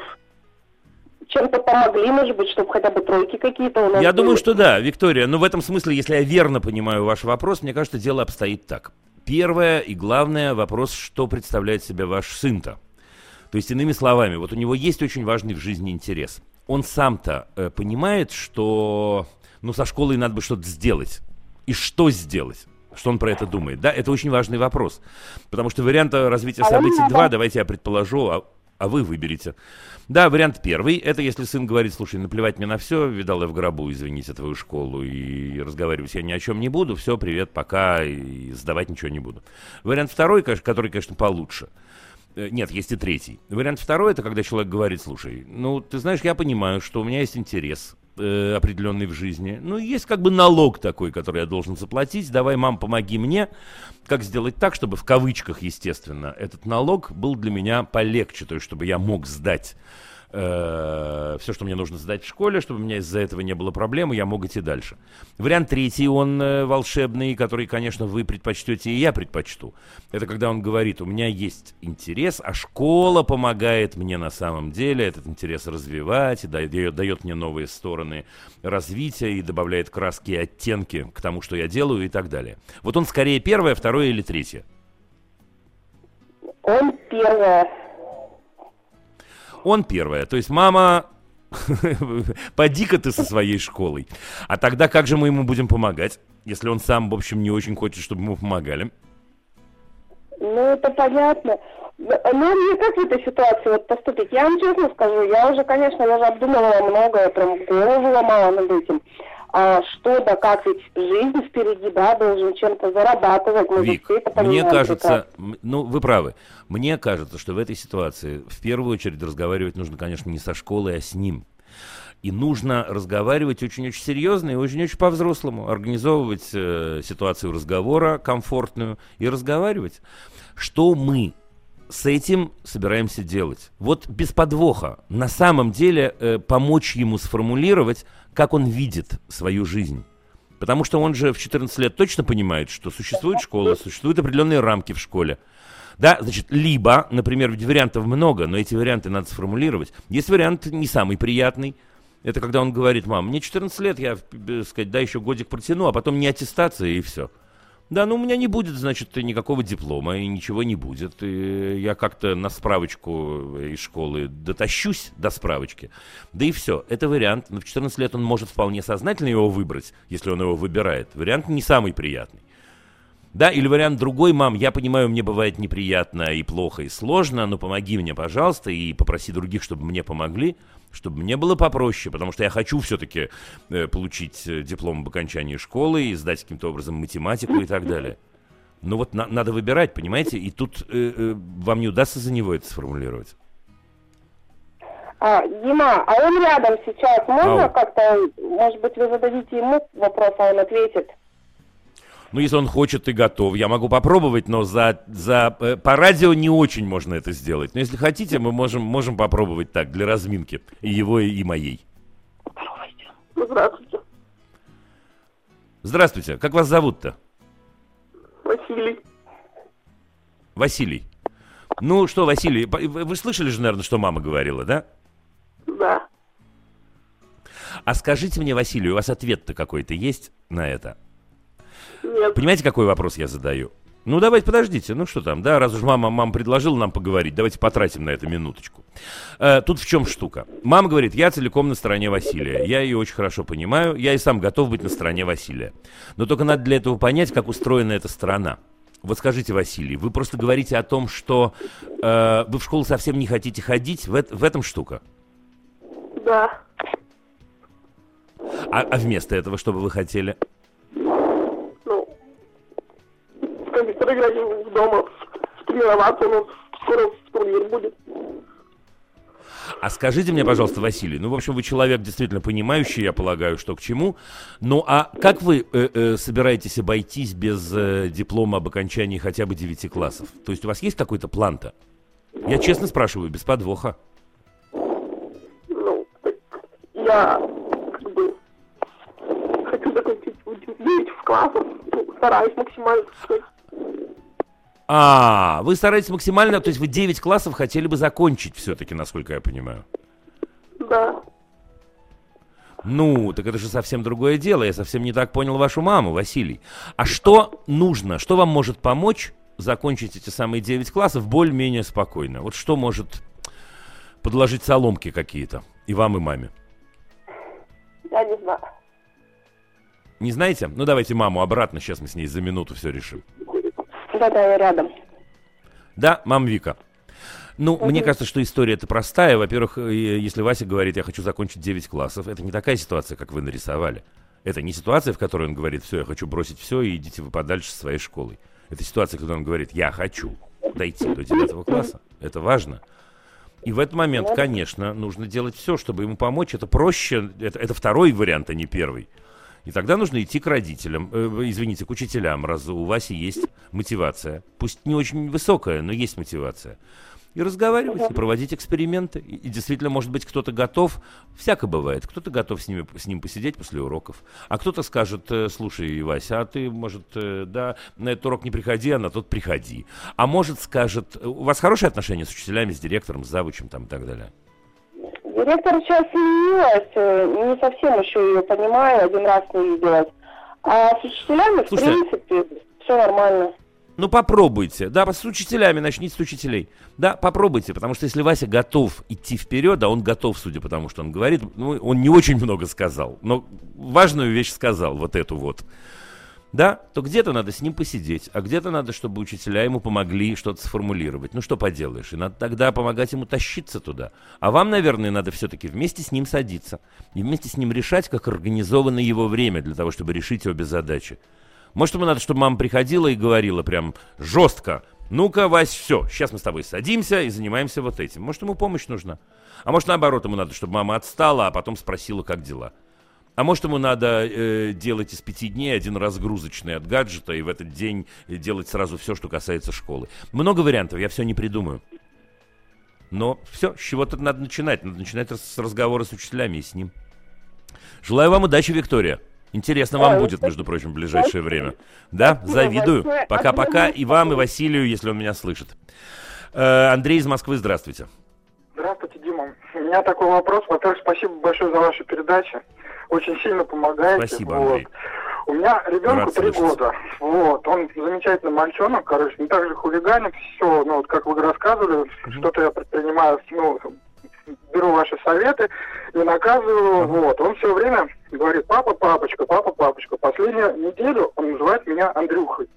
чем-то помогли, может быть, чтобы хотя бы тройки какие-то у нас Я были. думаю, что да, Виктория. Но в этом смысле, если я верно понимаю ваш вопрос, мне кажется, дело обстоит так. Первое и главное вопрос, что представляет себя ваш сын-то. То есть, иными словами, вот у него есть очень важный в жизни интерес. Он сам-то э, понимает, что ну, со школой надо бы что-то сделать. И что сделать? Что он про это думает? Да, это очень важный вопрос. Потому что варианта развития событий два, давайте я предположу, а, а вы выберете. Да, вариант первый, это если сын говорит, слушай, наплевать мне на все, видал я в гробу, извините, твою школу, и разговаривать я ни о чем не буду, все, привет, пока, и сдавать ничего не буду. Вариант второй, который, конечно, получше. Э, нет, есть и третий. Вариант второй, это когда человек говорит, слушай, ну, ты знаешь, я понимаю, что у меня есть интерес, э, определенный в жизни. Ну, есть как бы налог такой, который я должен заплатить. Давай, мам, помоги мне. Как сделать так, чтобы в кавычках, естественно, этот налог был для меня полегче, то есть чтобы я мог сдать э, все, что мне нужно сдать в школе, чтобы у меня из-за этого не было проблем, и я мог идти дальше. Вариант третий, он э, волшебный, который, конечно, вы предпочтете, и я предпочту. Это когда он говорит, у меня есть интерес, а школа помогает мне на самом деле этот интерес развивать, и дает, дает мне новые стороны развития, и добавляет краски и оттенки к тому, что я делаю, и так далее. Вот он скорее первое, второе или третье? Он первое. Он первое. То есть мама, (laughs) поди-ка ты со своей школой. А тогда как же мы ему будем помогать, если он сам, в общем, не очень хочет, чтобы мы помогали? Ну, это понятно. Ну, мне как в этой ситуации вот поступить? Я вам честно скажу, я уже, конечно, я же обдумывала многое, прям голову ломала над этим что да как, ведь жизнь впереди, да, должен чем-то зарабатывать. Мы Вик, мне кажется, прекрасно. ну, вы правы, мне кажется, что в этой ситуации в первую очередь разговаривать нужно, конечно, не со школой, а с ним. И нужно разговаривать очень-очень серьезно и очень-очень по-взрослому, организовывать э, ситуацию разговора комфортную и разговаривать. Что мы с этим собираемся делать? Вот без подвоха. На самом деле э, помочь ему сформулировать, как он видит свою жизнь. Потому что он же в 14 лет точно понимает, что существует школа, существуют определенные рамки в школе. Да, значит, либо, например, вариантов много, но эти варианты надо сформулировать. Есть вариант не самый приятный. Это когда он говорит, мам, мне 14 лет, я, так э, сказать, да, еще годик протяну, а потом не аттестация и все. Да, ну у меня не будет, значит, никакого диплома, и ничего не будет. И я как-то на справочку из школы дотащусь до справочки. Да и все. Это вариант. Но в 14 лет он может вполне сознательно его выбрать, если он его выбирает. Вариант не самый приятный. Да, или вариант другой, мам, я понимаю, мне бывает неприятно и плохо, и сложно, но помоги мне, пожалуйста, и попроси других, чтобы мне помогли чтобы мне было попроще, потому что я хочу все-таки э, получить э, диплом об окончании школы и сдать каким-то образом математику и так далее. Но вот на, надо выбирать, понимаете, и тут э, э, вам не удастся за него это сформулировать. А, Дима, а он рядом сейчас. Можно Ау. как-то, может быть, вы зададите ему вопрос, а он ответит? Ну, если он хочет и готов, я могу попробовать, но за, за, э, по радио не очень можно это сделать. Но если хотите, мы можем, можем попробовать так, для разминки, и его, и моей. Здравствуйте. Здравствуйте. Как вас зовут-то? Василий. Василий. Ну что, Василий, вы слышали же, наверное, что мама говорила, да? Да. А скажите мне, Василий, у вас ответ-то какой-то есть на это? Нет. Понимаете, какой вопрос я задаю? Ну, давайте, подождите, ну что там, да, раз уж мама, мама предложила нам поговорить, давайте потратим на это минуточку. Э, тут в чем штука? Мама говорит, я целиком на стороне Василия, я ее очень хорошо понимаю, я и сам готов быть на стороне Василия. Но только надо для этого понять, как устроена эта страна. Вот скажите, Василий, вы просто говорите о том, что э, вы в школу совсем не хотите ходить, в, в этом штука? Да. А, а вместо этого что бы вы хотели? Компьютер играть дома, тренироваться, но скоро турнир будет. А скажите мне, пожалуйста, Василий, ну, в общем, вы человек действительно понимающий, я полагаю, что к чему. Ну, а как вы э, э, собираетесь обойтись без э, диплома об окончании хотя бы 9 классов? То есть у вас есть какой-то план-то? Я честно спрашиваю, без подвоха. Ну, я как бы хочу закончить 9 классов, ну, стараюсь максимально. А, вы стараетесь максимально, то есть вы 9 классов хотели бы закончить все-таки, насколько я понимаю. да. Ну, так это же совсем другое дело. Я совсем не так понял вашу маму, Василий. А что нужно? Что вам может помочь закончить эти самые 9 классов более-менее спокойно? Вот что может подложить соломки какие-то и вам, и маме? Я не знаю. Не знаете? Ну, давайте маму обратно, сейчас мы с ней за минуту все решим. Да-да, я рядом. Да, мам Вика. Ну, угу. мне кажется, что история это простая. Во-первых, э, если Вася говорит, я хочу закончить 9 классов, это не такая ситуация, как вы нарисовали. Это не ситуация, в которой он говорит, все, я хочу бросить все и идите вы подальше со своей школой. Это ситуация, когда он говорит, я хочу дойти до 9 класса. Это важно. И в этот момент, конечно, нужно делать все, чтобы ему помочь. Это проще, это, это второй вариант, а не первый. И тогда нужно идти к родителям, э, извините, к учителям, раз у Васи есть мотивация. Пусть не очень высокая, но есть мотивация и разговаривать, и проводить эксперименты. И, и действительно, может быть, кто-то готов, всяко бывает, кто-то готов с, ними, с ним посидеть после уроков, а кто-то скажет, э, слушай, Вася, а ты, может, э, да, на этот урок не приходи, а на тот приходи. А может, скажет, у вас хорошие отношения с учителями, с директором, с завучем там и так далее? Директор сейчас сменилась, э, не совсем еще ее понимаю, один раз не виделась. А с учителями, Слушайте, в принципе, все нормально. Ну попробуйте, да, с учителями начните с учителей. Да, попробуйте, потому что если Вася готов идти вперед, а он готов, судя по тому, что он говорит, ну, он не очень много сказал, но важную вещь сказал, вот эту вот. Да, то где-то надо с ним посидеть, а где-то надо, чтобы учителя ему помогли что-то сформулировать. Ну что поделаешь, и надо тогда помогать ему тащиться туда. А вам, наверное, надо все-таки вместе с ним садиться и вместе с ним решать, как организовано его время для того, чтобы решить обе задачи. Может, ему надо, чтобы мама приходила и говорила прям жестко. Ну-ка, Вась, все, сейчас мы с тобой садимся и занимаемся вот этим. Может, ему помощь нужна? А может, наоборот, ему надо, чтобы мама отстала, а потом спросила, как дела. А может, ему надо э, делать из пяти дней один разгрузочный от гаджета и в этот день делать сразу все, что касается школы. Много вариантов, я все не придумаю. Но все, с чего-то надо начинать. Надо начинать с разговора с учителями и с ним. Желаю вам удачи, Виктория. Интересно вам будет, между прочим, в ближайшее время. Да, завидую. Пока-пока и вам, и Василию, если он меня слышит. Э, Андрей из Москвы, здравствуйте. Здравствуйте, Дима. У меня такой вопрос. Во-первых, спасибо большое за вашу передачу. Очень сильно помогаете. Спасибо, Андрей. У меня ребенку три года. Вот, он замечательный мальчонок, короче, не так же хулиганит, все, ну вот как вы рассказывали, что-то я предпринимаю, ну, беру ваши советы, не наказываю. Вот. Он все время говорит, папа, папочка, папа, папочка. Последнюю неделю он называет меня Андрюхой.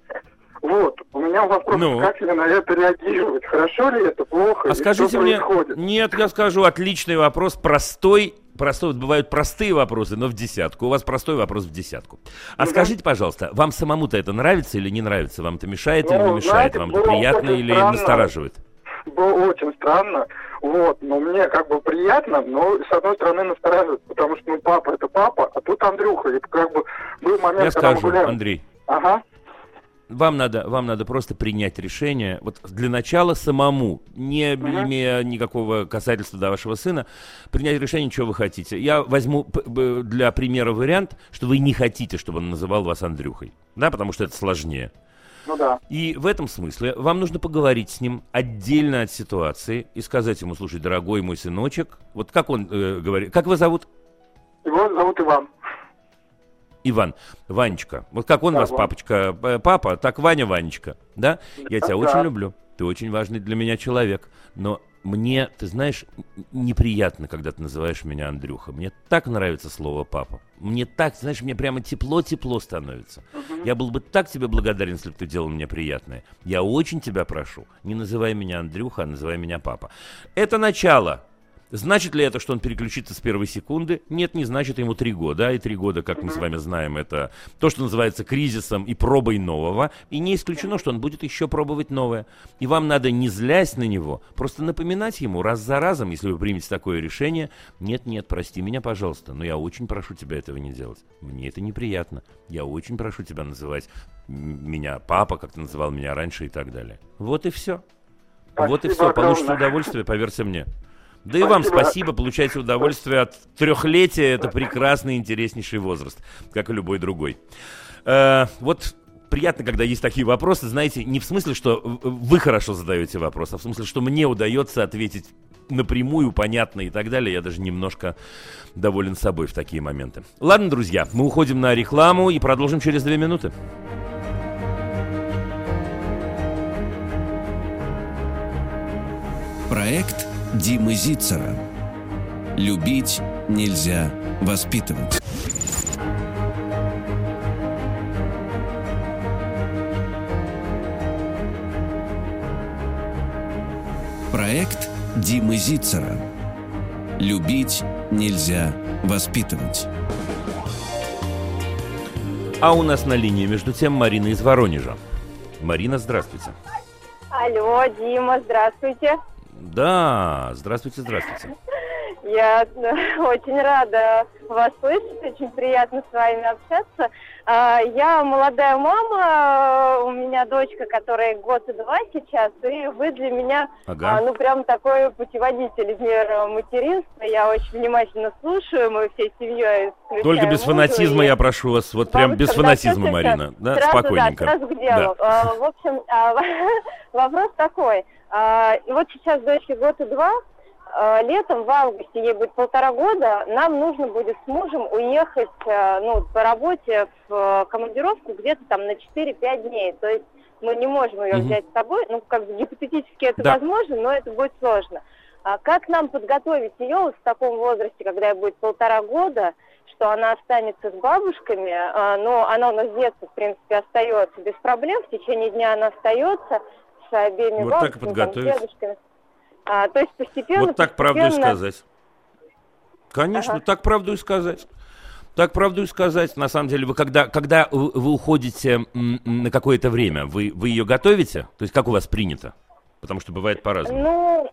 Вот, у меня вопрос, ну. как мне на это реагировать? Хорошо ли это, плохо? А скажите мне, происходит? нет, я скажу, отличный вопрос, простой, простой, бывают простые вопросы, но в десятку. У вас простой вопрос в десятку. А ну, скажите, пожалуйста, вам самому-то это нравится или не нравится? Вам это мешает ну, или не мешает? Знаете, вам это приятно или странно. настораживает? Было очень странно. Вот, но мне как бы приятно, но с одной стороны настораживает, потому что ну папа это папа, а тут Андрюха. И как бы был момент, Я когда скажу, мы гуляем. Андрей. Ага. Вам надо, вам надо просто принять решение, вот для начала самому, не угу. имея никакого касательства до вашего сына, принять решение, что вы хотите. Я возьму для примера вариант, что вы не хотите, чтобы он называл вас Андрюхой, да, потому что это сложнее. Ну да. И в этом смысле вам нужно поговорить с ним отдельно от ситуации и сказать ему, слушай, дорогой мой сыночек, вот как он э, говорит, как его зовут? Его зовут Иван. Иван, Ванечка. Вот как он да, вас, папочка, э, папа, так Ваня, Ванечка, да? Я тебя да. очень люблю. Ты очень важный для меня человек. Но мне, ты знаешь, неприятно, когда ты называешь меня Андрюха. Мне так нравится слово папа. Мне так, знаешь, мне прямо тепло-тепло становится. Угу. Я был бы так тебе благодарен, если бы ты делал мне приятное. Я очень тебя прошу, не называй меня Андрюха, а называй меня папа. Это начало. Значит ли это, что он переключится с первой секунды? Нет, не значит ему три года. И три года, как мы с вами знаем, это то, что называется кризисом и пробой нового. И не исключено, что он будет еще пробовать новое. И вам надо, не злясь на него, просто напоминать ему раз за разом, если вы примете такое решение, нет, нет, прости меня, пожалуйста, но я очень прошу тебя этого не делать. Мне это неприятно. Я очень прошу тебя называть меня папа, как ты называл меня раньше и так далее. Вот и все. Спасибо вот и все. Получите удовольствие, поверьте мне. Да и вам спасибо, получайте удовольствие от трехлетия. Это прекрасный, интереснейший возраст, как и любой другой. Э, вот приятно, когда есть такие вопросы, знаете, не в смысле, что вы хорошо задаете вопрос, а в смысле, что мне удается ответить напрямую, понятно и так далее, я даже немножко доволен собой в такие моменты. Ладно, друзья, мы уходим на рекламу и продолжим через две минуты. Проект Димы Зицера. Любить нельзя воспитывать. Проект Димы Зицера. Любить нельзя воспитывать. А у нас на линии, между тем, Марина из Воронежа. Марина, здравствуйте. Алло, Дима, здравствуйте. Да, здравствуйте, здравствуйте. Я (laughs) очень рада вас слышать, очень приятно с вами общаться. А, я молодая мама, у меня дочка, которая год и два сейчас, и вы для меня, ага. А, ну, прям такой путеводитель из мира материнства. Я очень внимательно слушаю, мы всей семьей Только без мужу, фанатизма и... я прошу вас, вот прям без фанатизма, Марина, да, сразу, спокойненько. Да, сразу к делу. Да. А, в общем, (laughs) вопрос такой. Вот сейчас дочке год и два, Э, летом, в августе, ей будет полтора года, нам нужно будет с мужем уехать э, ну, по работе в командировку где-то там на 4-5 дней. То есть мы не можем ее взять с собой. Ну, как бы гипотетически это да. возможно, но это будет сложно. А как нам подготовить ее вот в таком возрасте, когда ей будет полтора года, что она останется с бабушками, а, но она у нас с детства, в принципе, остается без проблем, в течение дня она остается с обеими вот бабушками, так и там, дедушками. А, то есть постепенно... Вот так постепенно... правду и сказать. Конечно, ага. так правду и сказать. Так правду и сказать. На самом деле, вы когда, когда вы уходите на какое-то время, вы, вы ее готовите? То есть как у вас принято? Потому что бывает по-разному. Ну,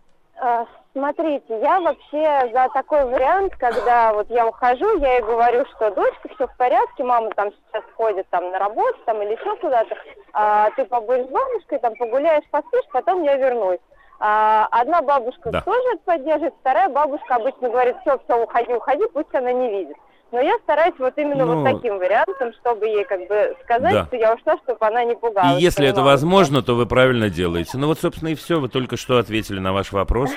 смотрите, я вообще за такой вариант, когда вот я ухожу, я ей говорю, что дочка, все в порядке, мама там сейчас ходит там на работу там или еще куда-то, а, ты побудешь с бабушкой, там погуляешь, поспишь, потом я вернусь. А, одна бабушка да. тоже это поддерживает, вторая бабушка обычно говорит, все, все, уходи, уходи, пусть она не видит. Но я стараюсь вот именно ну, вот таким вариантом, чтобы ей как бы сказать, да. что я ушла, чтобы она не пугалась. И если это возможно, то вы правильно делаете. Ну вот, собственно, и все. Вы только что ответили на ваш вопрос.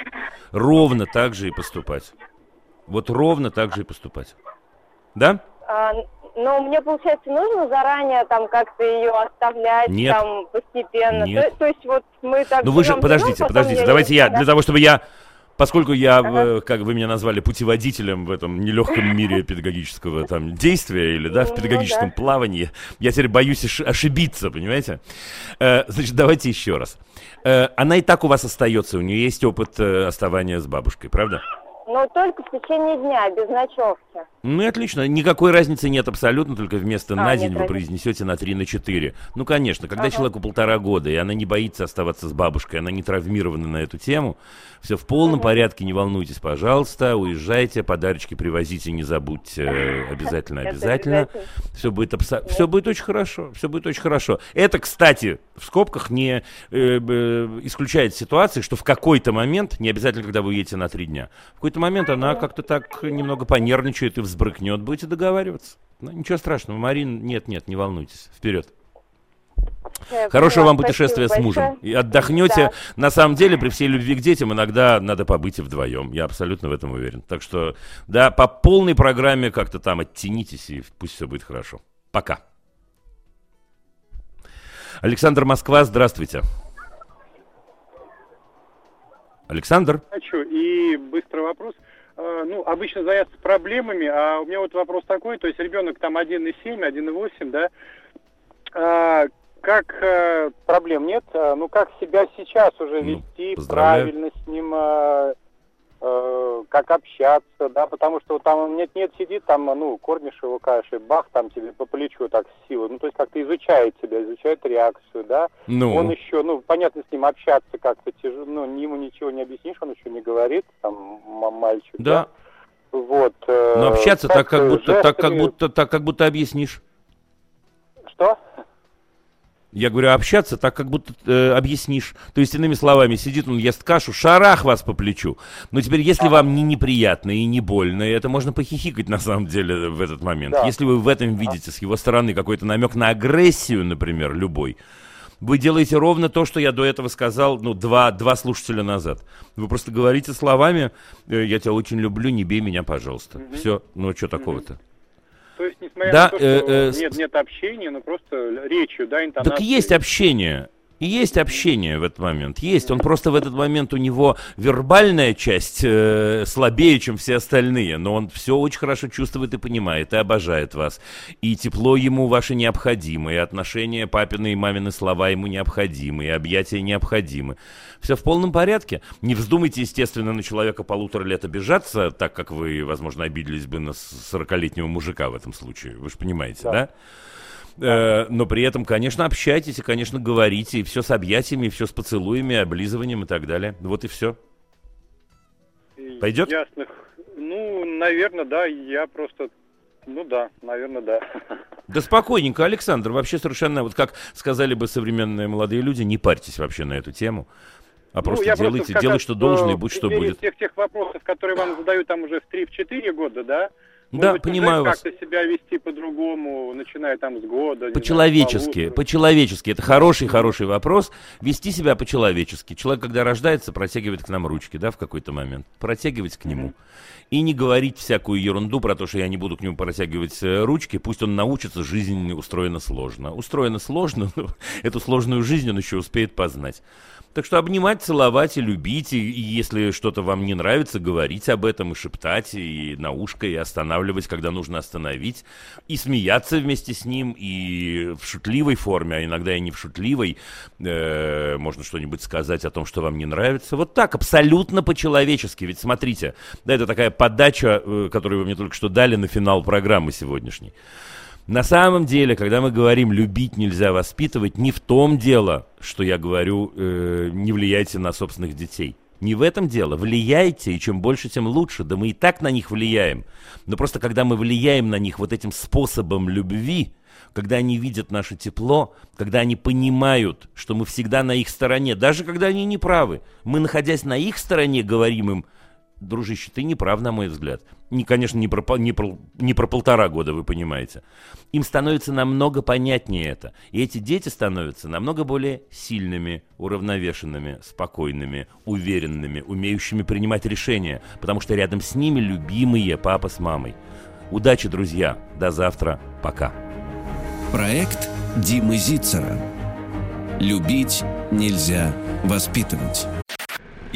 Ровно так же и поступать. Вот ровно так же и поступать. Да? А, но мне, получается, нужно заранее там как-то ее оставлять Нет. там постепенно. Нет. То, то есть вот мы так... Ну вы же, подождите, подождите, давайте я, для того, чтобы я... Поскольку я, ага. как вы меня назвали, путеводителем в этом нелегком мире педагогического там действия или, да, в педагогическом ну, да. плавании, я теперь боюсь ошибиться, понимаете? Э, значит, давайте еще раз. Э, она и так у вас остается, у нее есть опыт э, оставания с бабушкой, правда? Но только в течение дня, без ночевки. Ну и отлично. Никакой разницы нет абсолютно, только вместо а, на день вы произнесете на 3 на 4. Ну, конечно, когда ага. человеку полтора года, и она не боится оставаться с бабушкой, она не травмирована на эту тему, все в полном ага. порядке, не волнуйтесь, пожалуйста, уезжайте, подарочки привозите, не забудьте, э, (laughs) обязательно, обязательно. Все будет, абсо... все будет очень хорошо, все будет очень хорошо. Это, кстати, в скобках не э, э, исключает ситуации, что в какой-то момент, не обязательно, когда вы едете на три дня, в какой-то момент она как-то так немного понервничает и взбрыкнет. Будете договариваться. Ну, ничего страшного, Марин, нет, нет, не волнуйтесь, вперед. Я Хорошего вам путешествия с мужем. И отдохнете. Да. На самом деле, при всей любви к детям, иногда надо побыть и вдвоем. Я абсолютно в этом уверен. Так что, да, по полной программе как-то там оттянитесь, и пусть все будет хорошо. Пока. Александр Москва, здравствуйте. Александр. Хочу. И быстрый вопрос. А, ну, обычно заняться проблемами, а у меня вот вопрос такой, то есть ребенок там 1,7, 1,8, да, а, как э, проблем нет, а, ну, как себя сейчас уже ну, вести, правильно с ним э, как общаться, да, потому что там нет-нет сидит, там, ну, кормишь его кашей, бах, там тебе по плечу так с силой, ну, то есть как-то изучает тебя, изучает реакцию, да, ну. он еще, ну, понятно, с ним общаться как-то тяжело, ну, ему ничего не объяснишь, он еще не говорит, там, мальчик, да, да? вот. Э, Но общаться так, как будто, жестами... так, как будто, так, как будто объяснишь. Что? Я говорю, общаться так, как будто э, объяснишь. То есть, иными словами, сидит он, ест кашу, шарах вас по плечу. Но теперь, если вам не неприятно и не больно, это можно похихикать на самом деле в этот момент. Да. Если вы в этом видите с его стороны какой-то намек на агрессию, например, любой, Вы делаете ровно то, что я до этого сказал, ну, два, два слушателя назад. Вы просто говорите словами, э, я тебя очень люблю, не бей меня, пожалуйста. Угу. Все, ну, что такого-то? Несмотря да, на то, что э, э, нет, нет общения, но просто речью, да, интонацией. Так есть общение. И есть общение в этот момент, есть. Он просто в этот момент у него вербальная часть э, слабее, чем все остальные, но он все очень хорошо чувствует и понимает, и обожает вас. И тепло ему ваше необходимо, и отношения папины и мамины слова ему необходимы, и объятия необходимы. Все в полном порядке. Не вздумайте, естественно, на человека полутора лет обижаться, так как вы, возможно, обиделись бы на 40-летнего мужика в этом случае. Вы же понимаете, да? да? Э, но при этом, конечно, общайтесь и, конечно, говорите, и все с объятиями, и все с поцелуями, облизыванием и так далее. Вот и все. Пойдет? Ясно. Ну, наверное, да. Я просто ну да, наверное, да. (laughs) Да спокойненько, Александр, вообще совершенно, вот как сказали бы современные молодые люди, не парьтесь вообще на эту тему, а ну, просто делайте, просто делайте, что должно, и будь что будет. тех, тех вопросов, которые вам задают там уже в 3-4 года, да, да, быть, понимаю вас. Как-то себя вести по-другому, начиная там с года. По-человечески, по-человечески. Это хороший-хороший вопрос. Вести себя по-человечески. Человек, когда рождается, протягивает к нам ручки, да, в какой-то момент. Протягивать к нему. И не говорить всякую ерунду про то, что я не буду к нему протягивать э, ручки. Пусть он научится, жизнь устроена сложно. Устроена сложно, (laughs) но эту сложную жизнь он еще успеет познать. Так что обнимать, целовать и любить, и, если что-то вам не нравится, говорить об этом и шептать, и на ушко, и останавливать, когда нужно остановить, и смеяться вместе с ним, и в шутливой форме, а иногда и не в шутливой, э, можно что-нибудь сказать о том, что вам не нравится. Вот так, абсолютно по-человечески. Ведь смотрите, да, это такая подача, э, которую вы мне только что дали на финал программы сегодняшней. На самом деле, когда мы говорим «любить нельзя воспитывать», не в том дело, что я говорю э, «не влияйте на собственных детей». Не в этом дело. Влияйте, и чем больше, тем лучше. Да мы и так на них влияем. Но просто когда мы влияем на них вот этим способом любви, когда они видят наше тепло, когда они понимают, что мы всегда на их стороне, даже когда они не правы, мы, находясь на их стороне, говорим им – дружище, ты не прав, на мой взгляд. Не, конечно, не про, не, про, не про полтора года, вы понимаете. Им становится намного понятнее это. И эти дети становятся намного более сильными, уравновешенными, спокойными, уверенными, умеющими принимать решения, потому что рядом с ними любимые папа с мамой. Удачи, друзья. До завтра. Пока. Проект Димы Зицера. Любить нельзя воспитывать.